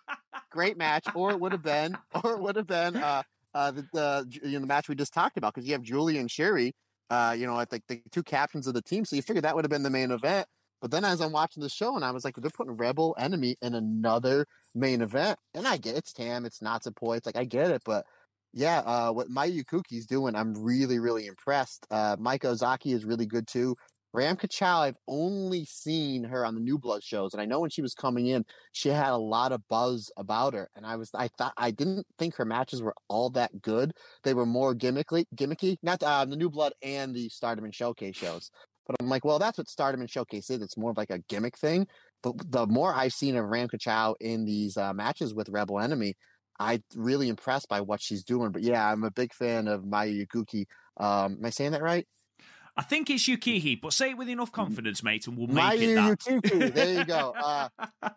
great match, or it would have been, *laughs* or it would have been uh uh the, the you know the match we just talked about because you have Julie and Sherry, uh you know like the, the two captains of the team, so you figured that would have been the main event. But then as I'm watching the show, and I was like, they're putting Rebel Enemy in another main event, and I get it's Tam, it's Natsupoi, it's like I get it, but yeah, uh, what Mayu Kuki's doing, I'm really, really impressed. Uh, Maika Ozaki is really good too. Ram Kaicho, I've only seen her on the New Blood shows, and I know when she was coming in, she had a lot of buzz about her. And I was, I thought, I didn't think her matches were all that good. They were more gimmicky, gimmicky. Not uh, the New Blood and the Stardom and Showcase shows. But I'm like, well, that's what Stardom and Showcase is. It's more of like a gimmick thing. But the more I've seen of Ram Kaicho in these uh, matches with Rebel Enemy, I'm really impressed by what she's doing. But yeah, I'm a big fan of Maya Yukuki. Um, am I saying that right? I think it's Yukihi, but say it with enough confidence, mate, and we'll make Maya it that. Yukuki. There you go. *laughs* Uh,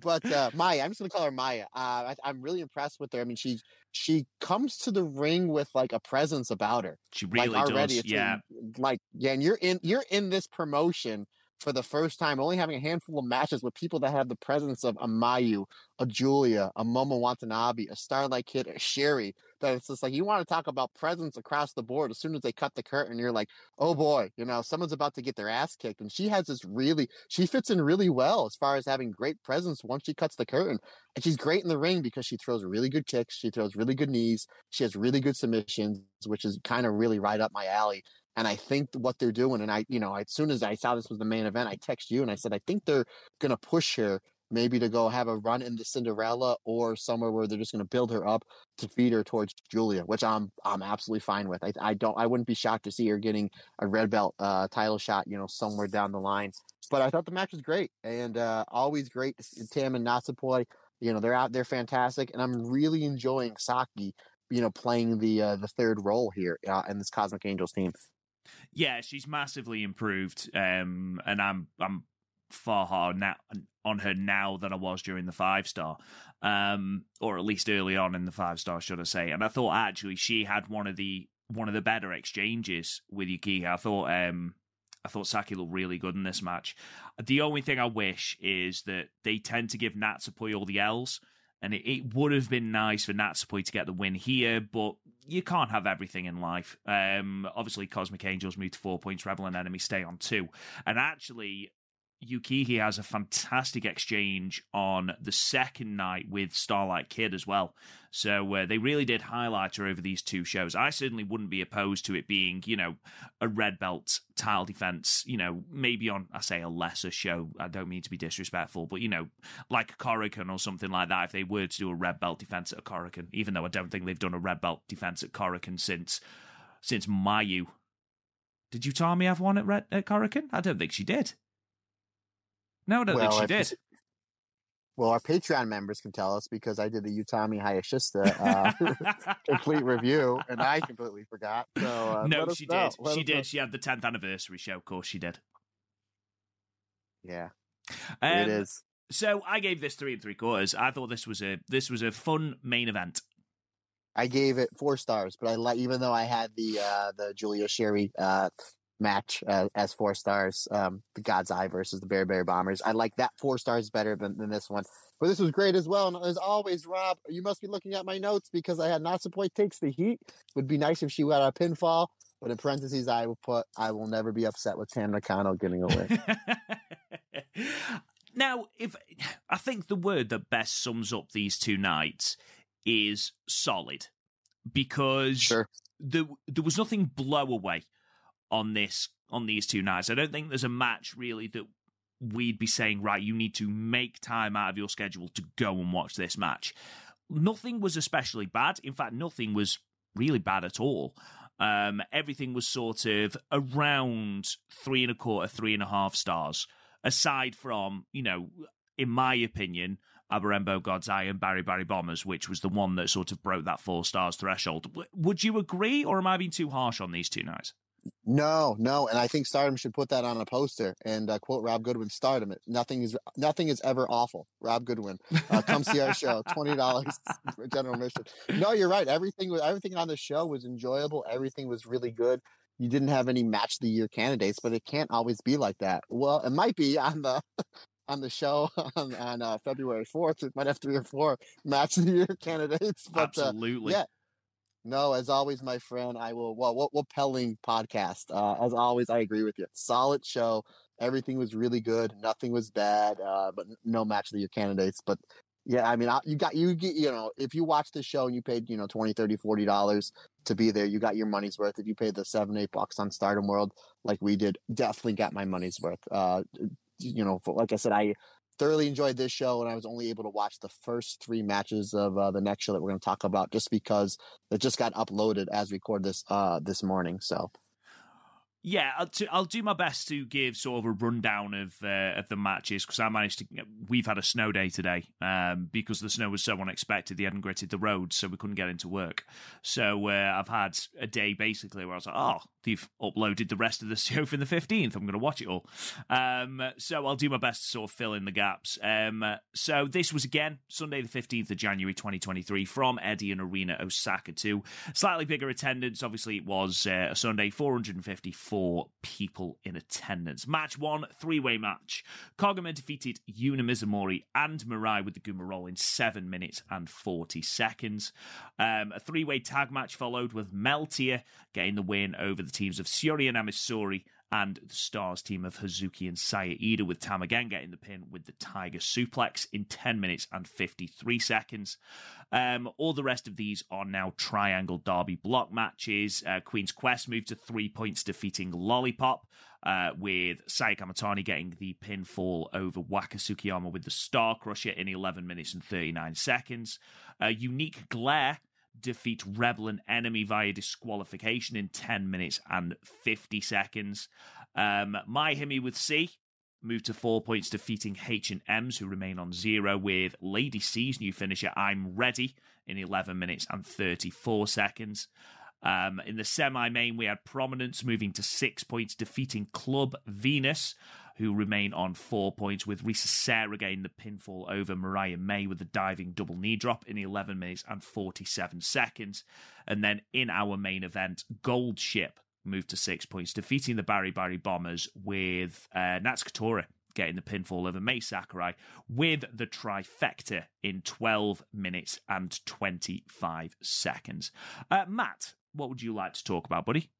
but uh, Maya, I'm just gonna call her Maya. Uh, I, I'm really impressed with her. I mean, she's she comes to the ring with like a presence about her. she really like already, does. Yeah. like yeah, and you're in you're in this promotion for the first time, only having a handful of matches with people that have the presence of a Mayu, a Giulia, a Momo Watanabe, a Starlight Kid, a Sherry. That it's just like you want to talk about presence across the board. As soon as they cut the curtain, you're like, oh boy, you know, someone's about to get their ass kicked. And she has this really, she fits in really well as far as having great presence once she cuts the curtain. And she's great in the ring because she throws really good kicks, she throws really good knees, she has really good submissions, which is kind of really right up my alley. And I think what they're doing, and I, you know, as soon as I saw this was the main event, I text you and I said, I think they're going to push her maybe to go have a run in the Cinderella or somewhere where they're just going to build her up to feed her towards Giulia, which I'm I'm absolutely fine with. I, I don't I wouldn't be shocked to see her getting a red belt uh, title shot, you know, somewhere down the line. But I thought the match was great and uh, always great. Tam and Natsupoi, you know, they're out there fantastic, and I'm really enjoying Saki, you know, playing the uh, the third role here uh, in this Cosmic Angels team. Yeah, she's massively improved, um, and I'm I'm far harder now on her now than I was during the five star, um, or at least early on in the five star, should I say? And I thought actually she had one of the one of the better exchanges with Yuki. I thought um, I thought Saki looked really good in this match. The only thing I wish is that they tend to give Natsupoi all the L's. And it, it would have been nice for Natsupoi to get the win here, but you can't have everything in life. Um, obviously, Cosmic Angels move to four points, Rebel and Enemy stay on two. And actually, Yukihi has a fantastic exchange on the second night with Starlight Kid as well. So uh, they really did highlight her over these two shows. I certainly wouldn't be opposed to it being, you know, a red belt tile defense, you know, maybe on, I say, a lesser show. I don't mean to be disrespectful, but, you know, like Corrigan or something like that, if they were to do a red belt defense at Corrigan, even though I don't think they've done a red belt defense at Corrigan since since Mayu. Did you Utami have one at, red, at? I don't think she did. No, I don't think she did. Well, our Patreon members can tell us because I did the Utami Hayashishita uh, *laughs* complete review and I completely forgot. So uh, no, she did. She us know. did. She had the 10th anniversary show. Of course, she did. Yeah, Um, it is. So I gave this three and three quarters. I thought this was a this was a fun main event. I gave it four stars, but I like even though I had the uh, the Giulia Sherry uh, match uh, as four stars. Um, the God's Eye versus the Baribari Bombers. I like that four stars better than, than this one. But this was great as well. And as always, Rob, you must be looking at my notes because I had Natsupoi takes the heat. Would be nice if she went a pinfall. But in parentheses, I will put I will never be upset with Tam Nakano getting away. *laughs* now, if I think the word that best sums up these two nights is solid, because sure. there there was nothing blow away on this on these two nights. I don't think there's a match really that we'd be saying, right, you need to make time out of your schedule to go and watch this match. Nothing was especially bad. In fact, nothing was really bad at all. Um, everything was sort of around three and a quarter, three and a half stars, aside from, you know, in my opinion, Abarenbo God's Eye and Baribari Bombers, which was the one that sort of broke that four stars threshold. W- would you agree, or am I being too harsh on these two nights? No, no, and I think Stardom should put that on a poster and uh, quote Rob Goodwin. Stardom, nothing is nothing is ever awful. Rob Goodwin, uh, come see our show. Twenty dollars *laughs* for general admission. No, you're right. Everything was everything on the show was enjoyable. Everything was really good. You didn't have any match of the year candidates, but it can't always be like that. Well, it might be on the *laughs* on the show *laughs* on, on uh, February fourth. It might have three or four match of the year candidates. But absolutely, uh, yeah no, as always, my friend, I will. Well, what what Pelling podcast? Uh, as always, I agree with you. Solid show. Everything was really good. Nothing was bad. Uh, but no match of your candidates. But yeah, I mean, I, you got you get you know if you watch the show and you paid you know 20 30 40 dollars to be there, you got your money's worth. If you paid the seven eight bucks on Stardom World like we did, definitely got my money's worth. Uh, you know, for, like I said, I thoroughly enjoyed this show, and I was only able to watch the first three matches of uh, the next show that we're going to talk about, just because it just got uploaded as we record this uh, this morning. So yeah, I'll, t- I'll do my best to give sort of a rundown of uh, of the matches because I managed to. We've had a snow day today um, because the snow was so unexpected. They hadn't gritted the roads, so we couldn't get into work. So uh, I've had a day basically where I was like, "Oh, they've uploaded the rest of the *laughs* show from the fifteenth. I'm going to watch it all." Um, so I'll do my best to sort of fill in the gaps. Um, so this was again Sunday, the fifteenth of January, 2023, from Edion Arena, Osaka. 2. slightly bigger attendance. Obviously, it was uh, a Sunday, 454 people in attendance. Match one, three way match. Koguma defeated Yuna Mizumori and Mirai with the Guma roll in 7 minutes and 40 seconds. Um, a three way tag match followed with Meltear getting the win over the teams of Syuri and Ami Sohrei and the Stars team of Hazuki and Saya Iida, with Tam again getting the pin with the Tiger Suplex in 10 minutes and 53 seconds. Um, all the rest of these are now Triangle Derby block matches. Uh, Queen's Quest moved to three points, defeating Lollipop. Uh, with Saya Kamitani getting the pinfall over Waka Tsukiyama with the Star Crusher in 11 minutes and 39 seconds. Uh, Unique Glare defeat Rebel and Enemy via disqualification in 10 minutes and 50 seconds. Um, My Himi with C moved to four points, defeating H and M's, who remain on zero, with Lady C's new finisher, I'm Ready, in 11 minutes and 34 seconds. Um, in the semi main, we had Prominence moving to six points, defeating Club Venus, who remain on four points, with Risa Sera getting the pinfall over Mariah May with the diving double knee drop in 11 minutes and 47 seconds. And then in our main event, Gold Ship moved to six points, defeating the Baribari Bombers with uh, Natsuko getting the pinfall over Mai Sakurai with the trifecta in 12 minutes and 25 seconds. Uh, Matt, what would you like to talk about, buddy?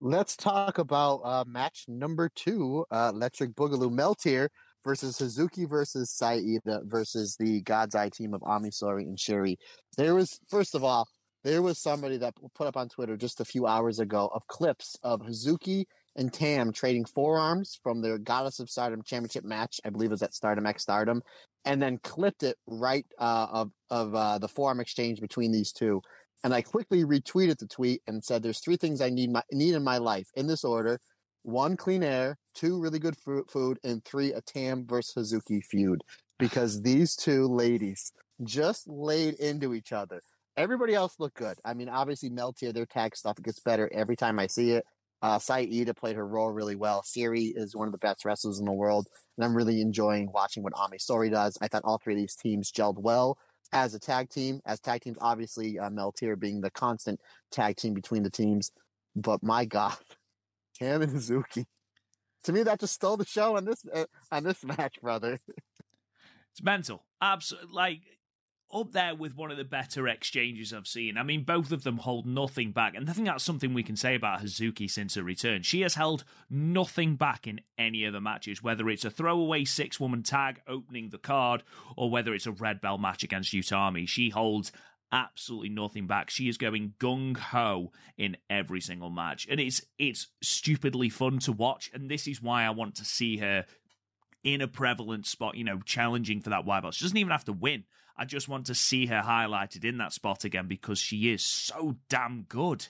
Let's talk about uh, match number two, uh, Electric Boogaloo Meltear versus Hazuki versus Saya Iida versus the God's Eye team of Ami Sohrei and Syuri. There was, first of all, there was somebody that put up on Twitter just a few hours ago of clips of Hazuki and Tam trading forearms from their Goddess of Stardom championship match. I believe it was at Stardom X Stardom, and then clipped it right uh, of of uh, the forearm exchange between these two. And I quickly retweeted the tweet and said, "There's three things I need my need in my life in this order: one, clean air; two, really good food; and three, a Tam versus Hazuki feud." Because these two ladies just laid into each other. Everybody else looked good. I mean, obviously, Meltear, their tag stuff gets better every time I see it. Uh, Saya Iida played her role really well. Syuri is one of the best wrestlers in the world, and I'm really enjoying watching what Ami Sohrei does. I thought all three of these teams gelled well as a tag team. As tag teams, obviously, uh, Meltear being the constant tag team between the teams. But my God, *laughs* Tam and Hazuki. To me, that just stole the show on this uh, on this *laughs* match, brother. It's mental. Absolutely, like up there with one of the better exchanges I've seen. I mean, both of them hold nothing back, and I think that's something we can say about Hazuki since her return. She has held nothing back in any of the matches, whether it's a throwaway six-woman tag opening the card, or whether it's a red belt match against Utami. She holds absolutely nothing back. She is going gung ho in every single match, and it's it's stupidly fun to watch. And this is why I want to see her in a prevalent spot, you know, challenging for that white belt. She doesn't even have to win. I just want to see her highlighted in that spot again because she is so damn good.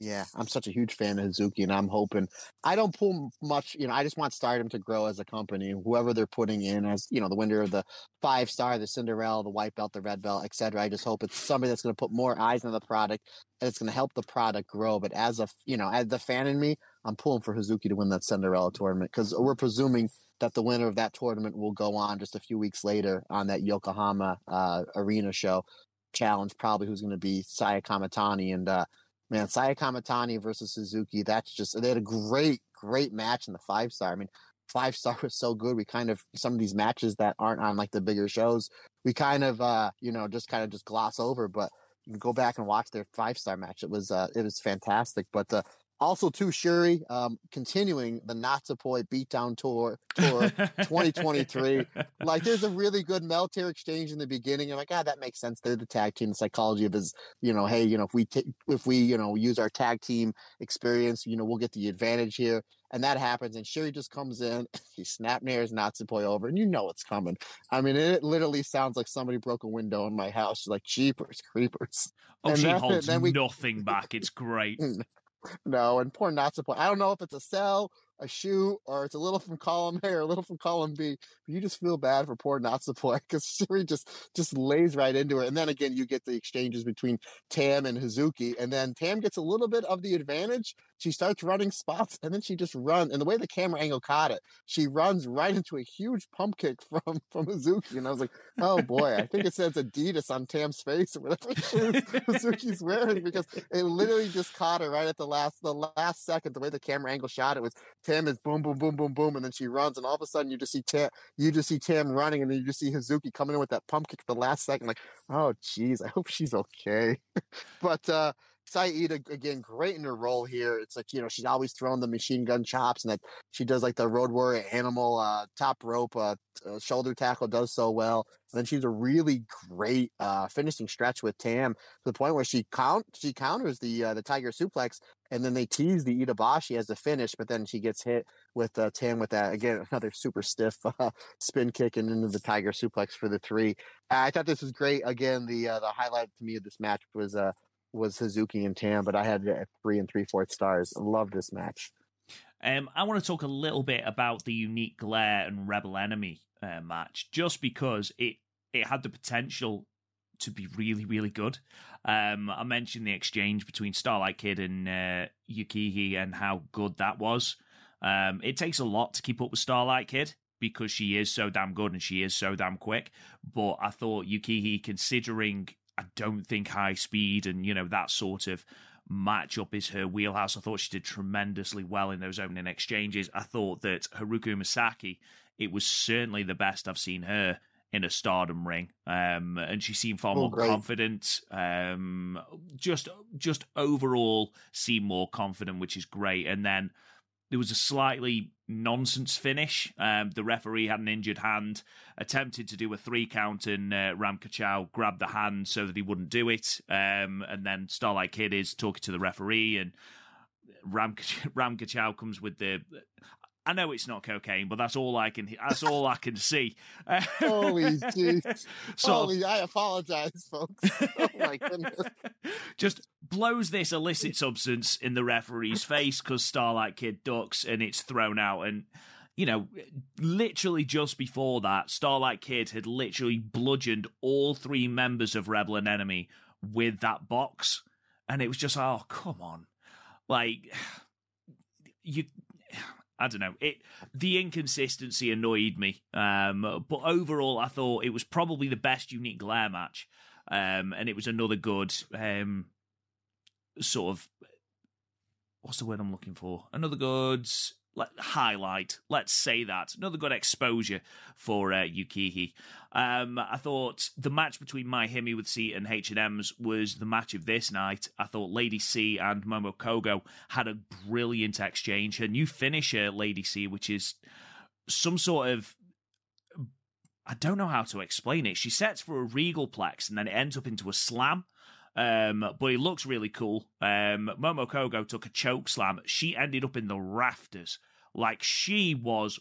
Yeah, I'm such a huge fan of Hazuki, and I'm hoping I don't pull much. You know, I just want Stardom to grow as a company. Whoever they're putting in as you know the winner of the five star, the Cinderella, the white belt, the red belt, etc. I just hope it's somebody that's going to put more eyes on the product and it's going to help the product grow. But as a you know, as the fan in me, I'm pulling for Hazuki to win that Cinderella tournament because we're presuming that the winner of that tournament will go on just a few weeks later on that Yokohama uh, arena show challenge, probably who's going to be Saya Kamitani and. uh man, Saya Kamitani versus Suzuki. That's just they had a great, great match in the five star. I mean, five star *laughs* was so good. We kind of some of these matches that aren't on like the bigger shows, we kind of uh, you know, just kind of just gloss over, but you can go back and watch their five star match. It was uh it was fantastic. But uh also, too, Syuri, um, continuing the Natsupoi Beatdown Tour Tour 2023. like, there's a really good Meltear exchange in the beginning. I'm like, ah, that makes sense. They're the tag team. The psychology of his, you know, hey, you know, if we t- if we you know use our tag team experience, you know, we'll get the advantage here. And that happens, and Syuri just comes in. *laughs* He snap nares Natsupoi over, and you know it's coming. I mean, it literally sounds like somebody broke a window in my house. She's like, jeepers, creepers. Oh, and she holds then we- nothing back. It's great. *laughs* *laughs* no, and poor Natsupoi. I don't know if it's a sell, a shoe, or it's a little from column A or a little from column B. You just feel bad for poor Natsupoi because Syuri *laughs* just just lays right into it. And then again, you get the exchanges between Tam and Hazuki, and then Tam gets a little bit of the advantage. She starts running spots, and then she just runs. And the way the camera angle caught it, she runs right into a huge pump kick *laughs* from from Hazuki. And I was like, oh boy, I think it says Adidas on Tam's face or whatever *laughs* shoes Hazuki's wearing because it literally just caught her right at the last the last second. The way the camera angle shot it was Tam is boom, boom, boom, boom, boom, and then she runs, and all of a sudden you just see Tam, you just see Tam running, and then you just see Hazuki coming in with that pump kick at the last second. Like, oh geez, I hope she's okay. *laughs* but uh Saida again, great in her role here. It's like you know she's always throwing the machine gun chops, and that she does like the road warrior animal uh, top rope uh, uh, shoulder tackle does so well. And then she's a really great uh, finishing stretch with Tam to the point where she count she counters the uh, the tiger suplex, and then they tease the Itabashi as the finish, but then she gets hit with uh, Tam with that again another super stiff spin kick and into the tiger suplex for the three. I thought this was great. Again, the the highlight to me of this match was uh was Hazuki and Tam, but I had it at three and three fourth stars. Love this match. Um, I want to talk a little bit about the unique glare and rebel enemy uh, match, just because it it had the potential to be really really good. Um, I mentioned the exchange between Starlight Kid and uh, Yukihi and how good that was. Um, it takes a lot to keep up with Starlight Kid because she is so damn good and she is so damn quick. But I thought Yukihi, considering I don't think high speed and you know that sort of matchup is her wheelhouse. I thought she did tremendously well in those opening exchanges. I thought that Haruka Umesaki, it was certainly the best I've seen her in a stardom ring. Um, and she seemed far Oh, more great. confident. Um, just just overall seemed more confident, which is great. And then there was a slightly nonsense finish. Um, the referee had an injured hand, attempted to do a three count, and uh, Ram Kaicho grabbed the hand so that he wouldn't do it. Um, and then Starlight Kid is talking to the referee, and Ram Ram Kaicho comes with the. I know it's not cocaine, but that's all I can. That's all I can see. *laughs* Holy jeez. So- Holy, I apologize, folks. Oh my goodness. *laughs* just blows this illicit substance in the referee's face because Starlight Kid ducks and it's thrown out. And, you know, literally just before that, Starlight Kid had literally bludgeoned all three members of Rebel and Enemy with that box. And it was just, oh, come on. Like, *sighs* you. I don't know. It the inconsistency annoyed me, um, but overall, I thought it was probably the best unique glare match, um, and it was another good um, sort of what's the word I'm looking for? Another good let, highlight. Let's say that another good exposure for uh, Yukihi. Um, I thought the match between My Himi with C and H and M's was the match of this night. I thought Lady C and Momo Kohgo had a brilliant exchange. Her new finisher, Lady C, which is some sort of I don't know how to explain it. She sets for a regal plex and then it ends up into a slam. Um, but he looks really cool. Um, Momo Kohgo took a choke slam. She ended up in the rafters. Like she was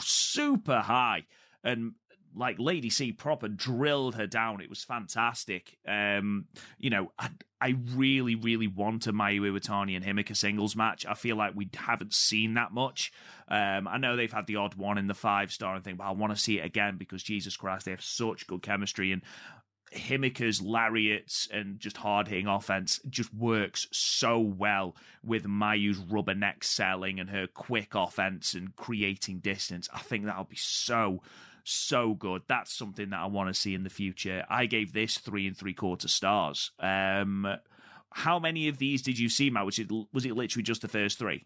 super high. And like Lady C proper drilled her down. It was fantastic. Um, you know, I, I really, really want a Mayu Iwatani and Himeka singles match. I feel like we haven't seen that much. Um, I know they've had the odd one in the five star and thing, but I want to see it again because Jesus Christ, they have such good chemistry. And Himeka's lariats and just hard hitting offense just works so well with Mayu's rubberneck selling and her quick offense and creating distance. I think that'll be so so good. That's something that I want to see in the future. I gave this three and three quarter stars. Um, how many of these did you see, Matt? Was it was it literally just the first three?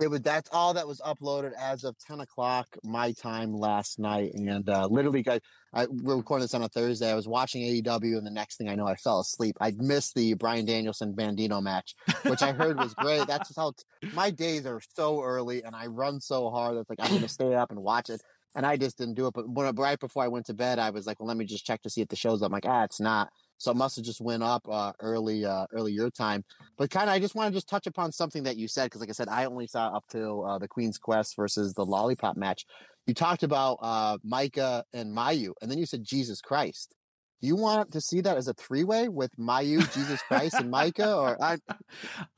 It was that's all that was uploaded as of ten o'clock my time last night, and uh, literally, guys, I, we're recording this on a Thursday. I was watching AEW, and the next thing I know, I fell asleep. I missed the Bryan Danielson Bandito match, which I heard was great. That's just how t- my days are so early, and I run so hard. It's like I'm to stay up and watch it and I just didn't do it. But when, right before I went to bed, I was like, well, let me just check to see if the show's up. I'm like, ah, it's not. So it must have just went up uh, early, uh, early your time. But kind of, I just want to just touch upon something that you said because, like I said, I only saw up till uh, the Queen's Quest versus the Lollipop match. You talked about uh, Maika and Mayu, and then you said Jesus Christ. Do you want to see that as a three way with Mayu, Jesus Christ, and *laughs* Micah? Or I,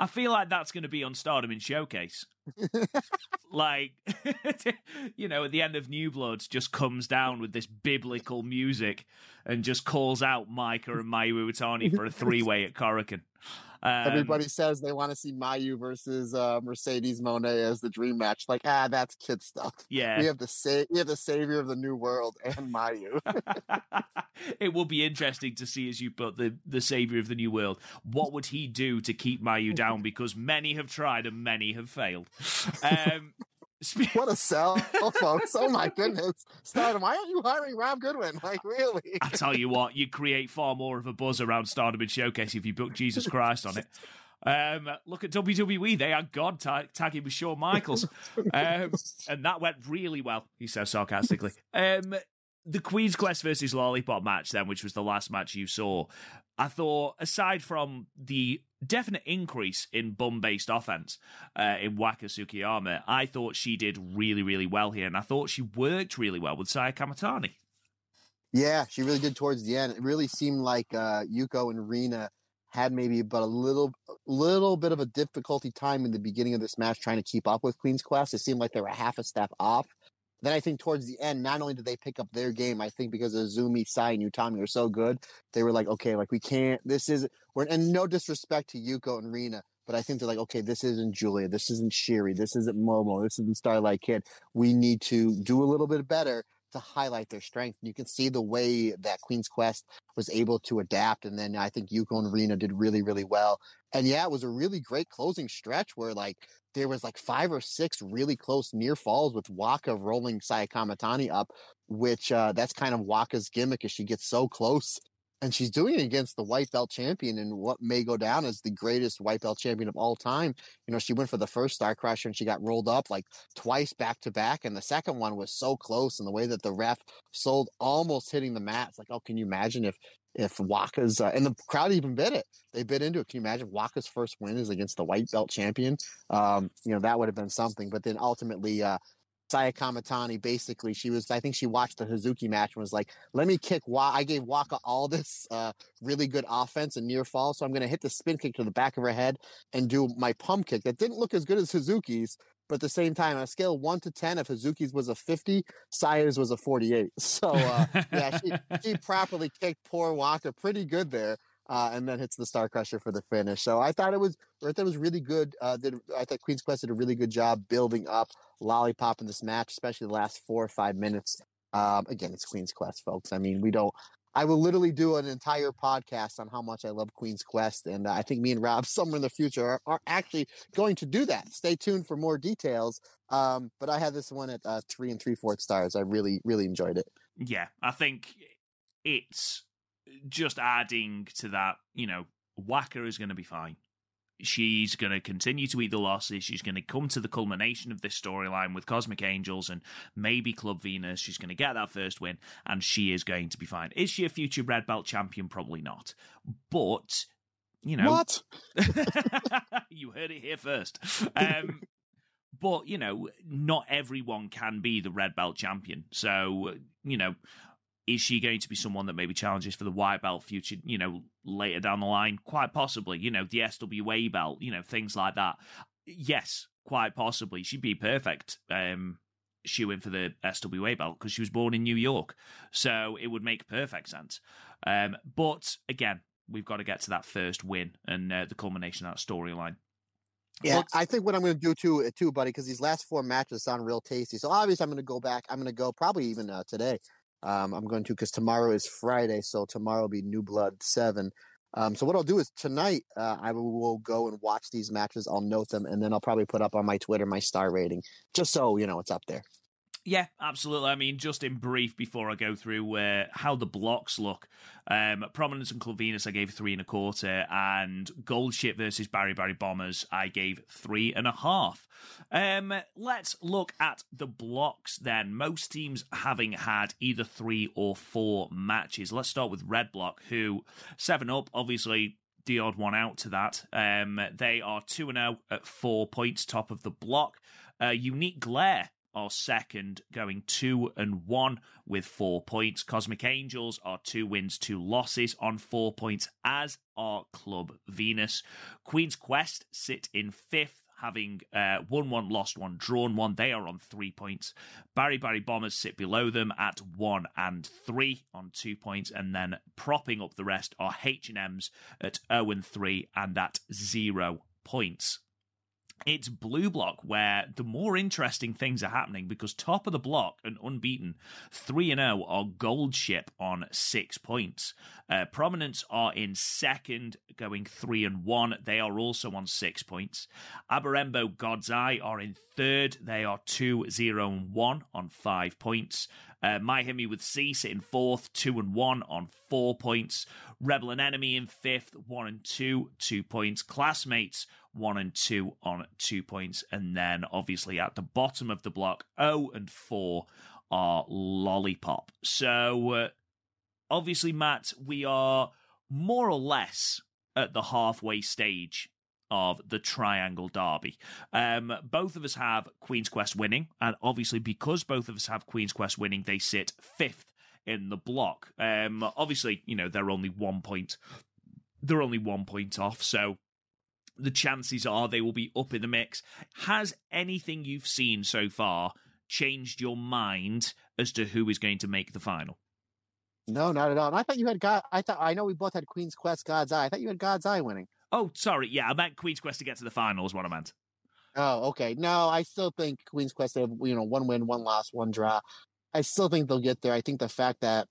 I feel like that's going to be on Stardom in Showcase. *laughs* like, *laughs* you know, at the end of New Bloods, just comes down with this biblical music and just calls out Micah and Mayu Iwatani for a three way at Korakuen. Um, Everybody says they want to see Mayu versus uh, Mercedes Moné as the dream match. Like, ah, that's kid stuff. Yeah, we have the sa- we have the savior of the new world and Mayu. *laughs* it will be interesting to see as you put the the savior of the new world. What would he do to keep Mayu down? *laughs* Because many have tried and many have failed. Um, what a sell, folks! Oh my *laughs* goodness, Stardom. Why aren't you hiring Rob Goodwin? Like, really? I tell you what, you create far more of a buzz around Stardom and Showcase if you book Jesus Christ on it. Um, look at WWE; they had God tag- tagging with Shawn Michaels, um, and that went really well. He says sarcastically. Um, the Queen's Quest versus Lollipop match, then, which was the last match you saw, I thought, aside from the definite increase in bum based offense uh, in Waka Tsukiyama, I thought she did really, really well here. And I thought she worked really well with Saya Kamitani. Yeah, she really did towards the end. It really seemed like uh, Yuko and Rena had maybe but a little little bit of a difficulty time in the beginning of this match trying to keep up with Queen's Quest. It seemed like they were half a step off. Then I think towards the end, not only did they pick up their game, I think because Azumi, Sai, and Utami are so good, they were like, okay, like we can't. This is we're and no disrespect to Yuko and Rena, but I think they're like, okay, this isn't Giulia, this isn't Syuri, this isn't Momo, this isn't Starlight Kid. We need to do a little bit better to highlight their strength. And you can see the way that Queen's Quest was able to adapt. And then I think Yuko and Rena did really, really well. And yeah, it was a really great closing stretch where like there was like five or six really close near falls with Waka rolling Saya Kamitani up, which uh, that's kind of Waka's gimmick as she gets so close and she's doing it against the white belt champion and what may go down as the greatest white belt champion of all time. You know, she went for the first Star Crusher and she got rolled up like twice back to back, and the second one was so close, and the way that the ref sold almost hitting the mat. It's like, oh, can you imagine if if Waka's uh, and the crowd even bid it? They bid into it. Can you imagine Waka's first win is against the white belt champion? Um, you know, that would have been something. But then ultimately, uh, Saya Kamitani basically she was I think she watched the Hazuki match and was like, let me kick Waka. I gave Waka all this uh, really good offense and near fall, so I'm going to hit the spin kick to the back of her head and do my pump kick that didn't look as good as Hazuki's, but at the same time, on a scale one to ten, if Hazuki's was a 50, Saya's was a 48. *laughs* So uh, yeah, she, she properly kicked poor Waka pretty good there uh, and then hits the Star Crusher for the finish. So I thought it was, I thought it was really good. Uh, did, I thought Queen's Quest did a really good job building up Lollipop in this match, especially the last four or five minutes. Um, again, it's Queen's Quest, folks. I mean, we don't. I will literally do an entire podcast on how much I love Queen's Quest, and uh, I think me and Rob, *laughs* somewhere in the future, are, are, actually going to do that. Stay tuned for more details. Um, but I had this one at uh, three and three fourth stars. I really, really enjoyed it. Yeah, I think it's just adding to that. You know, Waka is going to be fine. She's going to continue to eat the losses. She's going to come to the culmination of this storyline with Cosmic Angels and maybe Club Venus. She's going to get that first win, and she is going to be fine. Is she a future red belt champion? Probably not. But you know what? *laughs* you heard it here first. Um, but you know, not everyone can be the red belt champion. So you know, is she going to be someone that maybe challenges for the white belt future, you know, later down the line? Quite possibly, you know, the SWA belt, you know, things like that. Yes, quite possibly. She'd be perfect um, shoe in for the SWA belt because she was born in New York. So it would make perfect sense. Um, but again, we've got to get to that first win and uh, the culmination of that storyline. Yeah, I think what I'm going to do too, too, buddy, because these last four matches sound real tasty. So obviously, I'm going to go back. I'm going to go probably even uh, today. Um, I'm going to because tomorrow is Friday, so tomorrow will be New Blood Seven. Um, so what I'll do is tonight uh, I will go and watch these matches. I'll note them, and then I'll probably put up on my Twitter my star rating, just so you know it's up there. Yeah, absolutely. I mean, just in brief before I go through uh, how the blocks look. Um, Prominence and Club Venus, I gave three and a quarter, and Gold Ship versus Baribari Bombers, I gave three and a half. Um, let's look at the blocks then. Most teams having had either three or four matches. Let's start with Red Block, who seven up, obviously the odd one out to that. Um, they are 2 0 at four points, top of the block. Uh, Unique Glare are second, going two and one with four points. Cosmic Angels are two wins, two losses on four points, as are Club Venus. Queen's Quest sit in fifth. Having uh, won one, lost one, drawn one, they are on three points. Baribari Bombers sit below them at one and three on two points, and then propping up the rest are H and M's at zero and three and at zero points it's blue block where the more interesting things are happening because top of the block and unbeaten 3 and 0 are gold ship on 6 points. Uh, prominence are in second going 3 and 1 they are also on 6 points. Abarenbo god's eye are in third. They are 2 0 and 1 on 5 points. Uh, My Hemi with C sitting fourth, two and one on four points. Rebel and Enemy in fifth, one and two, two points. Classmates one and two on two points. And then obviously at the bottom of the block, O and four are Lollipop. So uh, obviously, Matt, we are more or less at the halfway stage of the Triangle Derby. Um, both of us have Queen's Quest winning, and obviously, because both of us have Queen's Quest winning, they sit fifth in the block. Um, obviously, you know they're only one point. They're only one point off, so the chances are they will be up in the mix. Has anything you've seen so far changed your mind as to who is going to make the final? No, not at all. And I thought you had God. I thought I know we both had Queen's Quest, God's Eye. I thought you had God's Eye winning. Oh, sorry. Yeah, I meant Queen's Quest to get to the final is what I meant. Oh, okay. No, I still think Queen's Quest. They have you know one win, one loss, one draw. I still think they'll get there. I think the fact that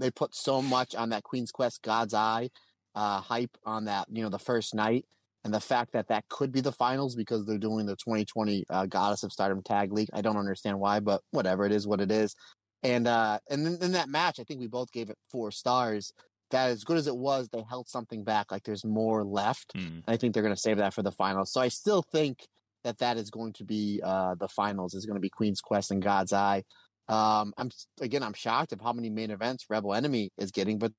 they put so much on that Queen's Quest, God's Eye uh, hype on that you know the first night and the fact that that could be the finals because they're doing the 2020 uh, Goddess of Stardom Tag League. I don't understand why, but whatever it is, what it is. And uh, and then in that match, I think we both gave it four stars. That as good as it was, they held something back. Like there's more left. Mm. I think they're going to save that for the finals. So I still think that that is going to be uh, the finals. Is going to be Queen's Quest and God's Eye. Um, I'm again, I'm shocked of how many main events Rebel Enemy is getting, but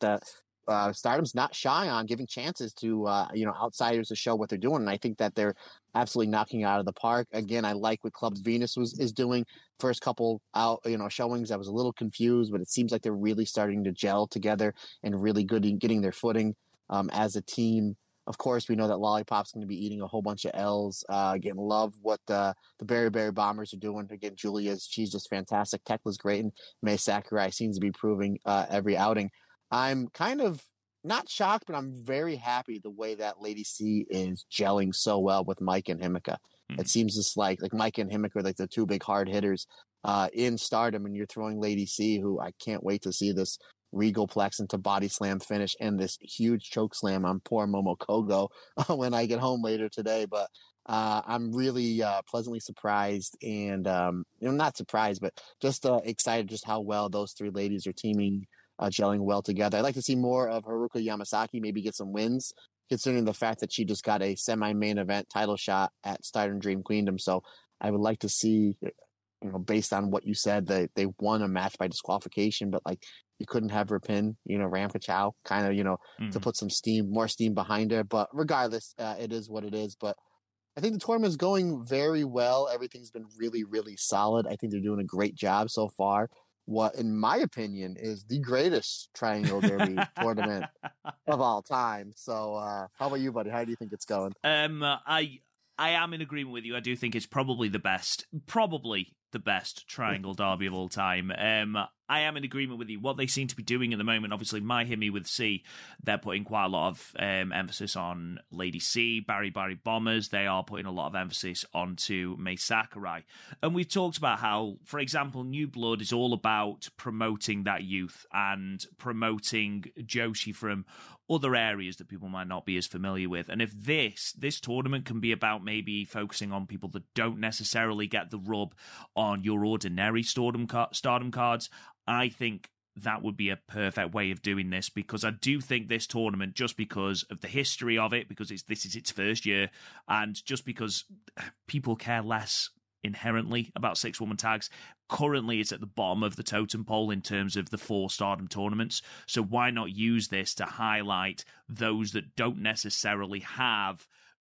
the uh, Stardom's not shy on giving chances to uh, you know outsiders to show what they're doing, and I think that they're absolutely knocking out of the park. Again, I like what Club Venus was is doing. First couple out you know showings, I was a little confused, but it seems like they're really starting to gel together and really good in getting their footing um, as a team. Of course, we know that Lollipop's going to be eating a whole bunch of L's. Uh, again, love what the the Baribari Bombers are doing. Again, Giulia's she's just fantastic. Tekla's great, and Mai Sakurai seems to be proving uh, every outing. I'm kind of not shocked, but I'm very happy the way that Lady C is gelling so well with Mike and Himeka. Mm-hmm. It seems just like like Mike and Himeka are like the two big hard hitters uh, in Stardom, and you're throwing Lady C, who I can't wait to see this regal plex into body slam finish and this huge choke slam on poor Momo Kohgo *laughs* when I get home later today. But uh, I'm really uh, pleasantly surprised and um, you know, not surprised, but just uh, excited just how well those three ladies are teaming, uh, gelling well together. I'd like to see more of Haruka Yamasaki, maybe get some wins, considering the fact that she just got a semi-main event title shot at Stardom Dream Queendom. So I would like to see, you know, based on what you said, that they won a match by disqualification, but like you couldn't have her pin, you know, Ram Chow, kind of, you know, mm-hmm. to put some steam, more steam behind her. But regardless, uh, it is what it is. But I think the tournament is going very well. Everything's been really, really solid. I think they're doing a great job so far. What, in my opinion, is the greatest Triangle Derby tournament of *laughs* all time. So, uh, how about you, buddy? How do you think it's going? Um, I I am in agreement with you. I do think it's probably the best, probably the best Triangle Derby of all time. Um, I am in agreement with you. What they seem to be doing at the moment, obviously, My Himi with C, they're putting quite a lot of um, emphasis on Lady C, Baribari Bombers. They are putting a lot of emphasis onto Mai Sakurai. And we've talked about how, for example, New Blood is all about promoting that youth and promoting Joshi from other areas that people might not be as familiar with. And if this this tournament can be about maybe focusing on people that don't necessarily get the rub on your ordinary stardom stardom cards, I think that would be a perfect way of doing this because I do think this tournament, just because of the history of it, because it's this is its first year, and just because people care less inherently about six woman tags. Currently, it's at the bottom of the totem pole in terms of the four stardom tournaments. So, why not use this to highlight those that don't necessarily have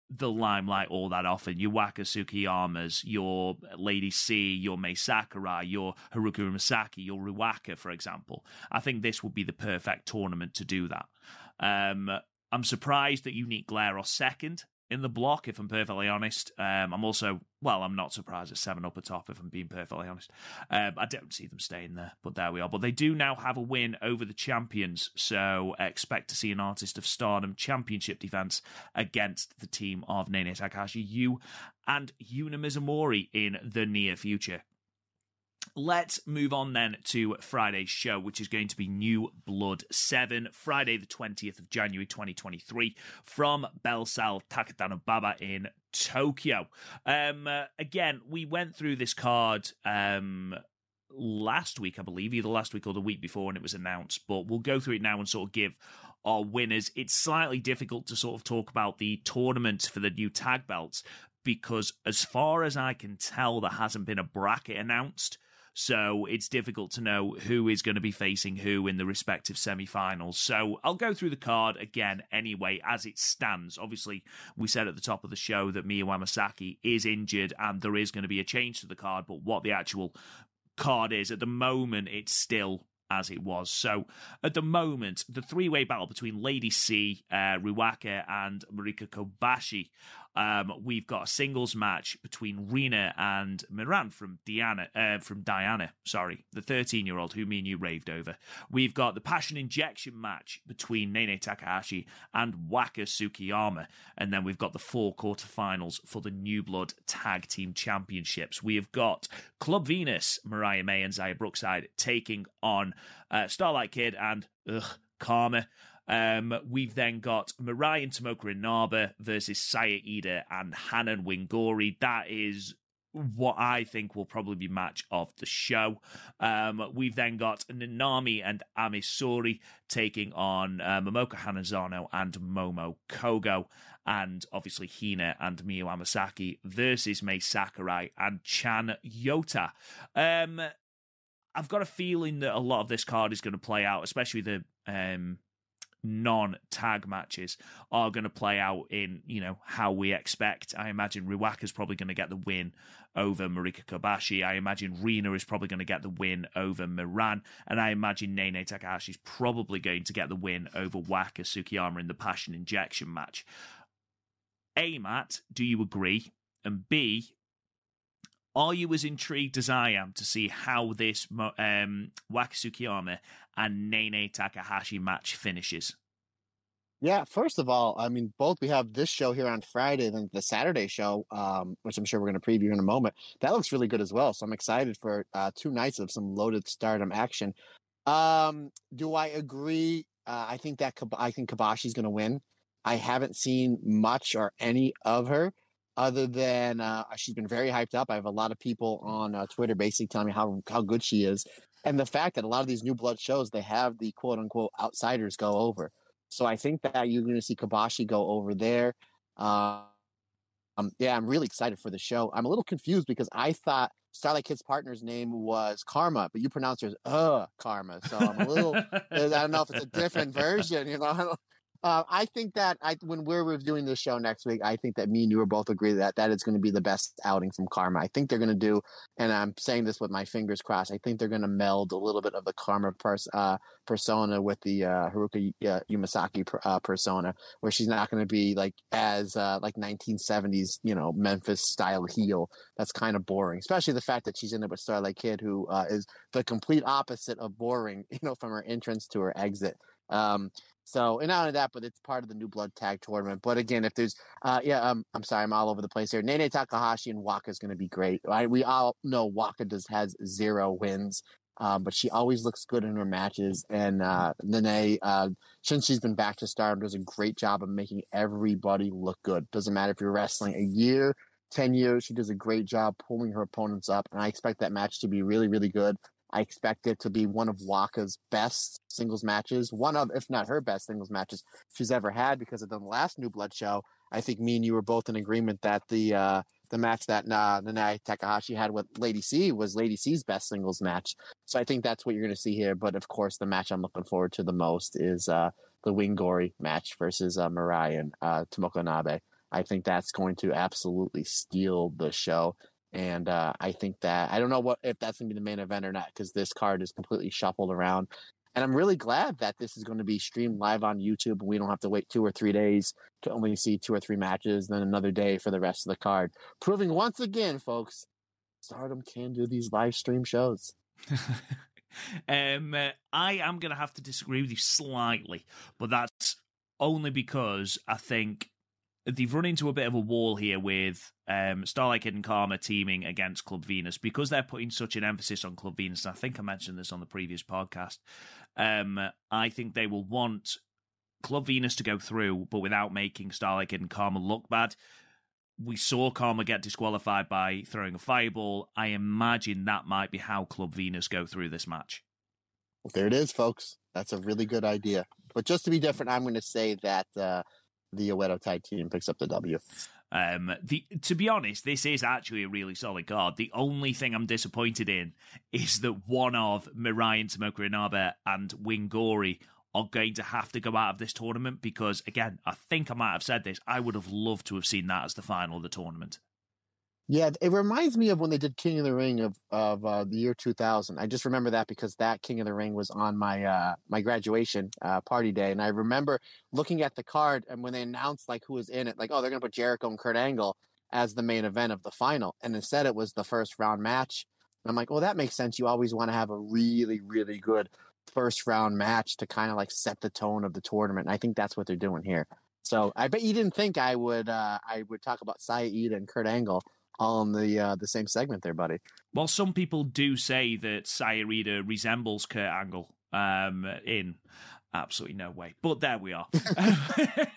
the limelight all that often. Your Waka Tsukiyamas, your Lady C, your Mai Sakurai, your Haruka Umesaki, your Ruaka, for example. I think this would be the perfect tournament to do that. Um, I'm surprised that Unique Glare are second in the block, if I'm perfectly honest. Um, I'm also, well, I'm not surprised at 7 up atop, if I'm being perfectly honest. Um, I don't see them staying there, but there we are. But they do now have a win over the champions, so expect to see an Artist of Stardom championship defense against the team of Nene Takahashi, Yu, and Yuna Mizumori in the near future. Let's move on then to Friday's show, which is going to be New Blood 7, Friday, the 20th of January 2023, from Bellesalle Takadanobaba in Tokyo. Um, uh, again, we went through this card um, last week, I believe, either last week or the week before when it was announced, but we'll go through it now and sort of give our winners. It's slightly difficult to sort of talk about the tournament for the new tag belts because, as far as I can tell, there hasn't been a bracket announced. So it's difficult to know who is going to be facing who in the respective semi finals. So I'll go through the card again anyway as it stands. Obviously, we said at the top of the show that Miyu Amasaki is injured and there is going to be a change to the card, but what the actual card is at the moment, it's still as it was. So at the moment, the three way battle between Lady C, uh, Ruaka, and Marika Kobashi um, we've got a singles match between Rena and Miran from Diana, uh, from Diana, sorry, the 13 year old who me and you raved over. We've got the passion injection match between Nene Takahashi and Waka Tsukiyama. And then we've got the four quarterfinals for the New Blood Tag Team Championships. We have got Club Venus, Mariah May and Xia Brookside taking on uh, Starlight Kid and ugh, Karma. Um, we've then got Mirai and Tomoka Inaba versus Saya Iida and Hanan Wingori. That is what I think will probably be match of the show. Um, we've then got Nanami and Ami Sohrei taking on uh, Momoka Hanazono and Momo Kohgo, And obviously Hina and Miyu Amasaki versus Mai Sakurai and Chan Yota. Um, I've got a feeling that a lot of this card is going to play out, especially the um, non tag matches are going to play out in, you know, how we expect. I imagine Ruaka's probably going to get the win over Marika Kobashi. I imagine Rena is probably going to get the win over Miran. And I imagine Nene Takahashi is probably going to get the win over Waka Tsukiyama in the Passion Injection match. A, Matt, do you agree? And B, are you as intrigued as I am to see how this um, Waka Tsukiyama and Nene Takahashi match finishes? Yeah, first of all, I mean, both we have this show here on Friday, then the Saturday show, um, which I'm sure we're going to preview in a moment. That looks really good as well. So I'm excited for uh, two nights of some loaded stardom action. Um, do I agree? Uh, I think that I think Kobashi's going to win. I haven't seen much or any of her other than uh, she's been very hyped up. I have a lot of people on uh, Twitter basically telling me how how good she is, and the fact that a lot of these new blood shows they have the quote unquote outsiders go over. So I think that you're going to see Kobashi go over there. Um, yeah, I'm really excited for the show. I'm a little confused because I thought Starlight Kid's partner's name was Karma, but you pronounce her as uh Karma. So I'm a little *laughs* I don't know if it's a different version, you know. Uh, I think that I when we're reviewing the show next week, I think that me and you are both agree that that is going to be the best outing from Karma. I think they're going to do, and I'm saying this with my fingers crossed. I think they're going to meld a little bit of the Karma pers- uh, persona with the uh, Haruka uh, Umesaki per- uh, persona, where she's not going to be like as uh, like 1970s, you know, Memphis style heel. That's kind of boring, especially the fact that she's in it with Starlight Kid, who is the complete opposite of boring, *laughs* you know, from her entrance to her exit. Um, so, and not only that, but it's part of the new blood tag tournament. But again, if there's, uh, yeah, um, I'm sorry, I'm all over the place here. Nene Takahashi and Waka is going to be great. Right? We all know Waka does has zero wins, um, but she always looks good in her matches. And uh, Nene, uh, since she's been back to Stardom, does a great job of making everybody look good. Doesn't matter if you're wrestling a year, 10 years, she does a great job pulling her opponents up. And I expect that match to be really, really good. I expect it to be one of Waka's best singles matches, one of, if not her best singles matches she's ever had because of the last New Blood show. I think me and you were both in agreement that the uh, the match that uh, Nanae Takahashi had with Lady C was Lady C's best singles match. So I think that's what you're going to see here. But of course, the match I'm looking forward to the most is uh, the Wingori match versus uh, Mirai and uh, Tomoka Inaba. I think that's going to absolutely steal the show. And uh, I think that I don't know what if that's going to be the main event or not because this card is completely shuffled around. And I'm really glad that this is going to be streamed live on YouTube. We don't have to wait two or three days to only see two or three matches, then another day for the rest of the card. Proving once again, folks, Stardom can do these live stream shows. *laughs* um, uh, I am going to have to disagree with you slightly, but that's only because I think they've run into a bit of a wall here with um, Starlight Kid and Karma teaming against Club Venus because they're putting such an emphasis on Club Venus. I think I mentioned this on the previous podcast. Um, I think they will want Club Venus to go through, but without making Starlight Kid and Karma look bad. We saw Karma get disqualified by throwing a fireball. I imagine that might be how Club Venus go through this match. Well, there it is, folks. That's a really good idea. But just to be different, I'm going to say that uh, the Oedo tag team picks up the W. Um, the to be honest, this is actually a really solid card. The only thing I'm disappointed in is that one of Mirai and Tomoka Inaba and Wingori are going to have to go out of this tournament because, again, I think I might have said this. I would have loved to have seen that as the final of the tournament. Yeah, it reminds me of when they did King of the Ring of of uh, the year 2000. I just remember that because that King of the Ring was on my uh, my graduation uh, party day, and I remember looking at the card and when they announced like who was in it, like oh they're gonna put Jericho and Kurt Angle as the main event of the final, and instead it was the first round match. And I'm like, well that makes sense. You always want to have a really really good first round match to kind of like set the tone of the tournament. And I think that's what they're doing here. So I bet you didn't think I would uh, I would talk about Saya Iida and Kurt Angle in the uh, the same segment there, buddy. Well, some people do say that Saya Iida resembles Kurt Angle um, in absolutely no way, but there we are. *laughs* *laughs*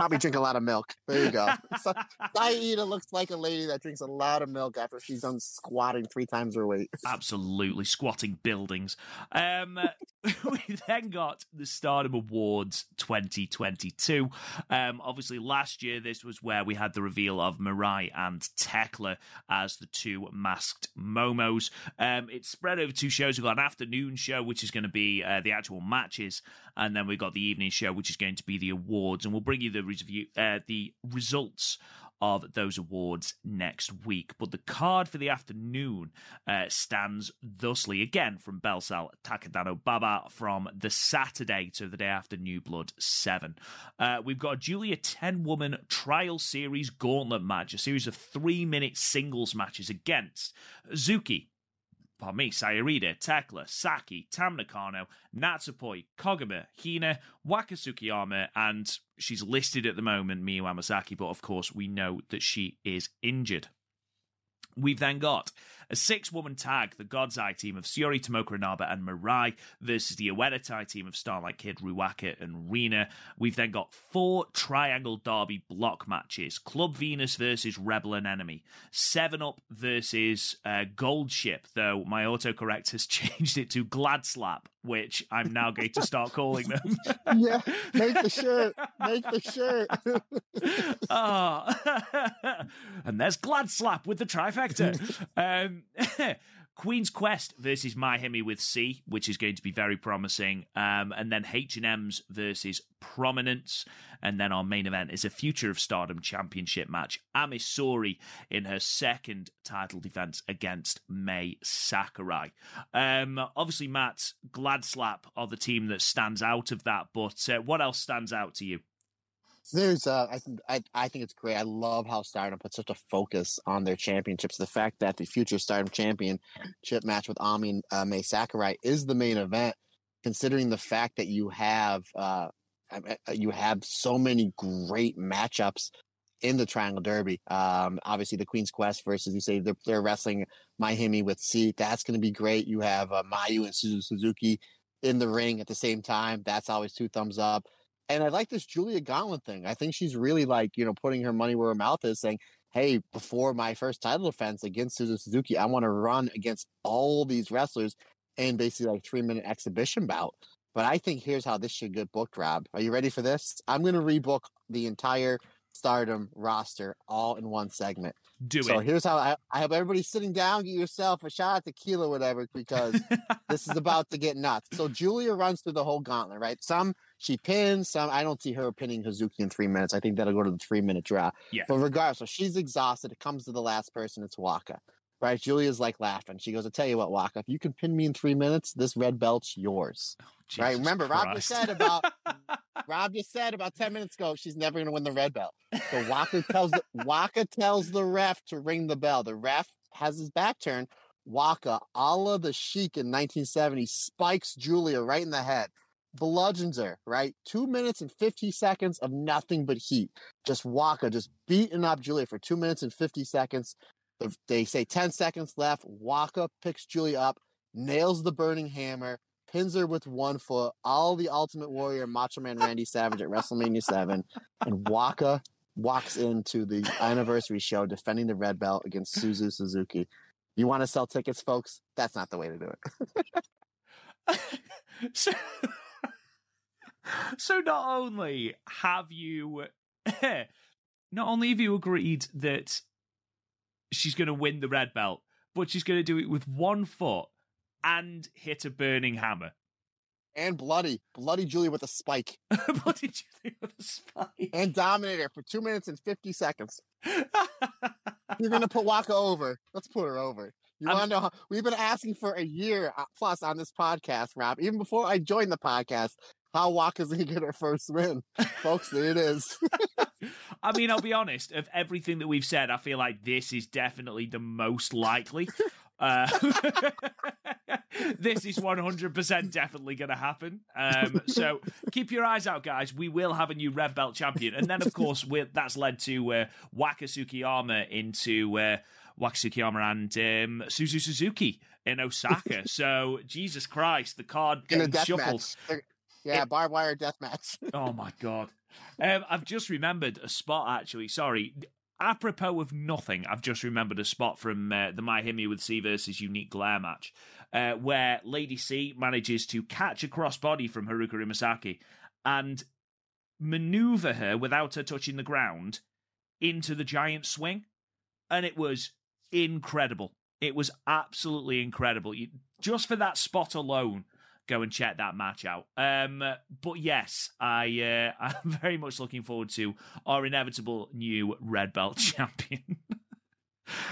Probably drink a lot of milk. There you go. *laughs* Saya Iida looks like a lady that drinks a lot of milk after she's done squatting three times her weight. *laughs* Absolutely, squatting buildings. Um, *laughs* we then got the Stardom Awards 2022. Um, obviously, last year this was where we had the reveal of Mirai and Thekla as the two masked Momos. Um, it's spread over two shows. We've got an afternoon show, which is going to be uh, the actual matches, and then we've got the evening show, which is going to be the awards. And we'll bring you the review, uh, the results of those awards next week. But the card for the afternoon uh, stands thusly again from Belsal Takadano Baba from the Saturday to the day after New Blood 7. Uh, we've got a Giulia 10 woman trial series gauntlet match, a series of three minute singles matches against Zuki, me, Sayarida, Thekla, Saki, Tam Nakano, Natsupoi, Koguma, Hina, Waka Tsukiyama, and she's listed at the moment, Miyu Amasaki, but of course we know that she is injured. We've then got A six woman tag, the God's Eye team of Syuri, Tomoka Inaba, and Mirai versus the Oedo team of Starlight Kid, Ruaka, and Rina. We've then got four Triangle Derby block matches Club Venus versus Rebel and Enemy, Seven Up versus uh, Gold Ship, though my autocorrect has *laughs* changed it to Glad Slap, which I'm now going to start calling them. *laughs* yeah, make the shirt. Make the shirt. oh. *laughs* and there's Glad Slap with the trifecta. *laughs* um, *laughs* Queen's Quest versus MaiHime with C, which is going to be very promising. Um, and then H&M's versus Prominence. And then our main event is a Future of Stardom Championship match. Ami Sohrei in her second title defense against Mai Sakurai. Um, obviously, Matt, Glad Slap are the team that stands out of that. But uh, what else stands out to you? There's, uh, I think, I, I think it's great. I love how Stardom put such a focus on their championships. The fact that the future Stardom championship match with Ami and uh, Mai Sakurai is the main event, considering the fact that you have, uh, you have so many great matchups in the Triangle Derby. Um, obviously the Queen's Quest versus you say they're, they're wrestling Hemi with C. That's going to be great. You have uh, Mayu and Suzuki in the ring at the same time. That's always two thumbs up. And I like this Giulia Gauntlet thing. I think she's really like, you know, putting her money where her mouth is saying, hey, before my first title defense against Suzu Suzuki, I want to run against all these wrestlers in basically like three minute exhibition bout. But I think here's how this should get booked, Rob. Are you ready for this? I'm going to rebook the entire Stardom roster all in one segment. Do so it. So here's how I, I hope everybody's sitting down, get yourself a shot of tequila, whatever, because *laughs* this is about to get nuts. So Giulia runs through the whole gauntlet, right? Some she pins, some I don't see her pinning Hazuki in three minutes. I think that'll go to the three minute draw. Yeah. But regardless, so she's exhausted. It comes to the last person, it's Waka. Right? Giulia's like laughing. She goes, I tell you what, Waka, if you can pin me in three minutes, this red belt's yours. Oh, Jesus right? Remember, Christ. Rob just said about *laughs* Rob just said about 10 minutes ago she's never gonna win the red belt. So Waka tells the Waka tells the ref to ring the bell. The ref has his back turned. Waka, a la the Sheik in 1970, spikes Giulia right in the head, bludgeons right? Two minutes and 50 seconds of nothing but heat. Just Waka just beating up Giulia for two minutes and 50 seconds. They say 10 seconds left. Waka picks Giulia up, nails the burning hammer, pins her with one foot. All the Ultimate Warrior, Macho Man Randy Savage at WrestleMania 7. And Waka walks into the anniversary show defending the red belt against Suzu Suzuki. You want to sell tickets, folks? That's not the way to do it. *laughs* so, *laughs* so not only have you, *laughs* not only have you agreed that she's going to win the red belt, but she's going to do it with one foot and hit a burning hammer. And bloody, bloody Giulia with a spike. *laughs* bloody Giulia with a spike. And dominate her for two minutes and fifty seconds. You're gonna put Waka over. Let's put her over. You want to know how we've been asking for a year uh, plus on this podcast, Rob. Even before I joined the podcast, how gonna get her first win, folks. It is. *laughs* I mean, I'll be honest. Of everything that we've said, I feel like this is definitely the most likely. Uh, *laughs* this is 100% definitely going to happen. Um, so keep your eyes out, guys. We will have a new red belt champion. And then, of course, that's led to uh, Waka Tsukiyama into uh, Waka Tsukiyama and um, Suzu Suzuki in Osaka. *laughs* So, Jesus Christ, the card getting shuffled. Match. Yeah, it, barbed wire death match. *laughs* oh, my God. Um, I've just remembered a spot, actually. Sorry apropos of nothing, I've just remembered a spot from uh, the MaiHime with C versus Unique Glare match, uh, where Lady C manages to catch a crossbody from Haruka Umesaki and maneuver her without her touching the ground into the giant swing. And it was incredible. It was absolutely incredible. You, just for that spot alone, go and check that match out. Um, but yes, I uh, *laughs* I'm very much looking forward to our inevitable new red belt *laughs* champion.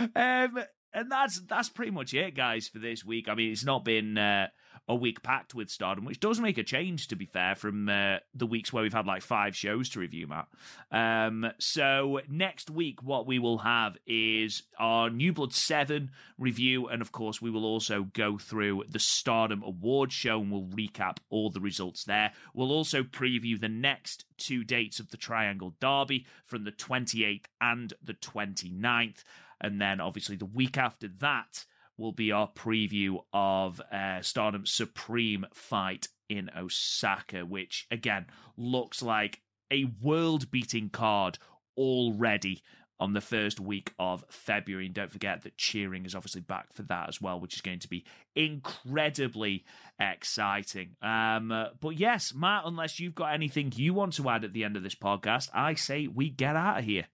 *laughs* um, and that's that's pretty much it, guys, for this week. I mean, it's not been uh, a week packed with Stardom, which does make a change, to be fair, from uh, the weeks where we've had like five shows to review, Matt. Um, so next week, what we will have is our New Blood 7 review, and of course, we will also go through the Stardom Award show and we'll recap all the results there. We'll also preview the next two dates of the Triangle Derby from the 28th and the 29th. And then, obviously, the week after that, will be our preview of uh, Stardom Supreme fight in Osaka, which again looks like a world beating card already on the first week of February. And don't forget that cheering is obviously back for that as well, which is going to be incredibly exciting. Um, uh, but yes, Matt, unless you've got anything you want to add at the end of this podcast, I say we get out of here.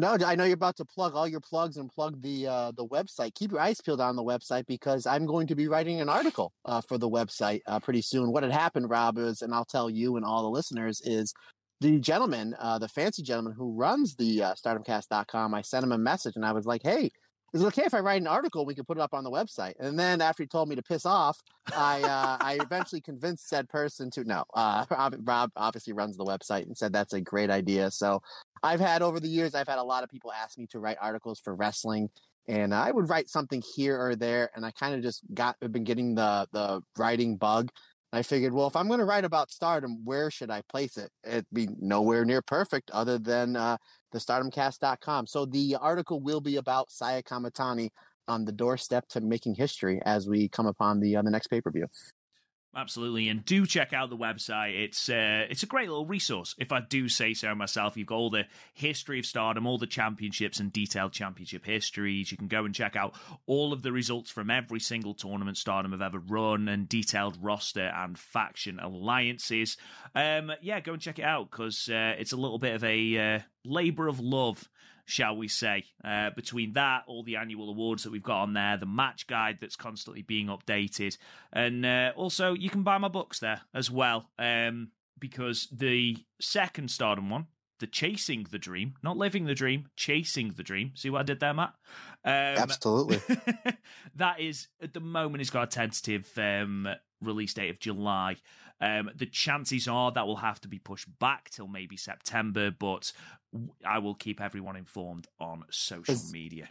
No, I know you're about to plug all your plugs and plug the uh, the website. Keep your eyes peeled on the website because I'm going to be writing an article uh, for the website uh, pretty soon. What had happened, Rob, is, and I'll tell you and all the listeners, is the gentleman, uh, the fancy gentleman who runs the uh, StardomCast.com. I sent him a message and I was like, "Hey, is it okay if I write an article? We can put it up on the website." And then after he told me to piss off, I uh, I eventually convinced said person to no. Uh, *laughs* Rob obviously runs the website and said that's a great idea. So I've had over the years, I've had a lot of people ask me to write articles for wrestling. And I would write something here or there, and I kind of just got been getting the the writing bug. I figured, well, if I'm going to write about stardom, where should I place it? It'd be nowhere near perfect other than uh, the stardomcast.com. So the article will be about Saya Kamitani on the doorstep to making history as we come upon the uh, the next pay per view. Absolutely, and do check out the website. It's uh, it's a great little resource, if I do say so myself. You've got all the history of Stardom, all the championships and detailed championship histories. You can go and check out all of the results from every single tournament Stardom have ever run, and detailed roster and faction alliances. Um, yeah, go and check it out because uh, it's a little bit of a uh, labor of love shall we say. Uh, between that, all the annual awards that we've got on there, the match guide that's constantly being updated, and uh, also you can buy my books there as well. Um, because the second Stardom one, the Chasing the Dream, not Living the Dream, Chasing the Dream. See what I did there, Matt? Um, Absolutely. *laughs* that is, at the moment, it's got a tentative um, release date of July. Um, the chances are that will have to be pushed back till maybe September, but I will keep everyone informed on social is, media.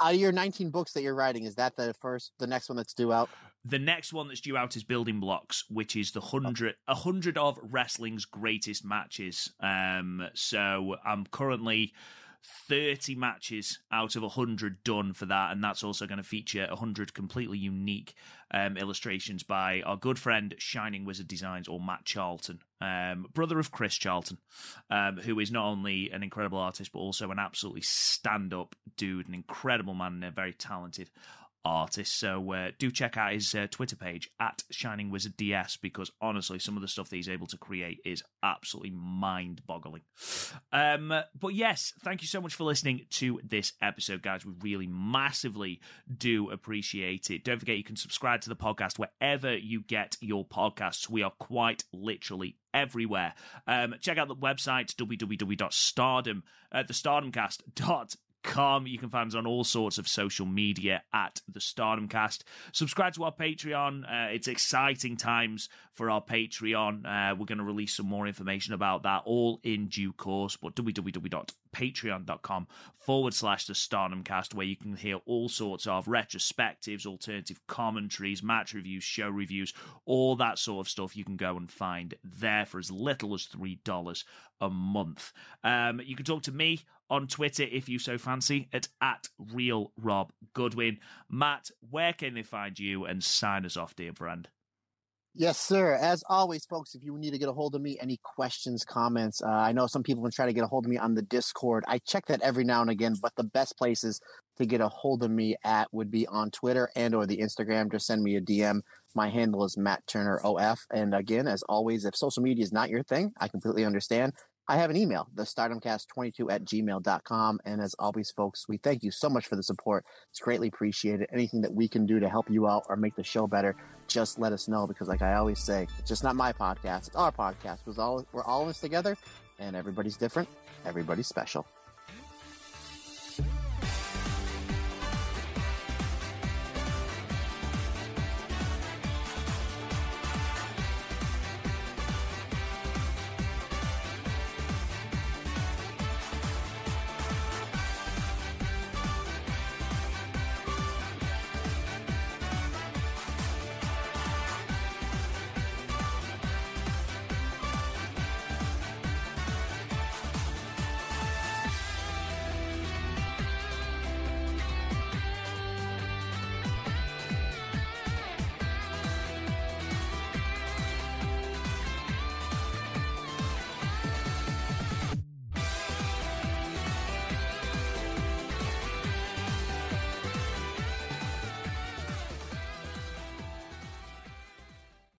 Out of your 19 books that you're writing, is that the first, the next one that's due out? The next one that's due out is Building Blocks, which is the hundred, a hundred of wrestling's greatest matches. Um, so I'm currently 30 matches out of 100 done for that. And that's also going to feature 100 completely unique um, illustrations by our good friend Shining Wizard Designs or Matt Charlton, um, brother of Chris Charlton, um, who is not only an incredible artist, but also an absolutely stand up dude, an incredible man, and a very talented artist. So uh, do check out his uh, Twitter page at Shining Wizard DS because honestly, some of the stuff that he's able to create is absolutely mind boggling. Um, but yes, thank you so much for listening to this episode, guys. We really massively do appreciate it. Don't forget you can subscribe to the podcast wherever you get your podcasts. We are quite literally everywhere. Um, check out the website www.stardom uh, the com. You can find us on all sorts of social media at the Stardom Cast. Subscribe to our Patreon. Uh, it's exciting times for our Patreon. Uh, we're going to release some more information about that all in due course. But www.patreon.com forward slash the Stardom Cast, where you can hear all sorts of retrospectives, alternative commentaries, match reviews, show reviews, all that sort of stuff. You can go and find there for as little as three dollars a month. Um, you can talk to me on Twitter if you so fancy at, at Real Rob Goodwin. Matt, where can they find you and sign us off, dear friend? Yes, sir. As always, folks, if you need to get a hold of me, any questions, comments, uh, I know some people have been trying to get a hold of me on the Discord. I check that every now and again, but the best places to get a hold of me at would be on Twitter and or the Instagram. Just send me a DM. My handle is Matt Turner OF. And again, as always, if social media is not your thing, I completely understand. I have an email, the stardomcast22 at gmail.com. And as always, folks, we thank you so much for the support. It's greatly appreciated. Anything that we can do to help you out or make the show better, just let us know. Because like I always say, it's just not my podcast. It's our podcast. We're all, we're all in this together and everybody's different. Everybody's special.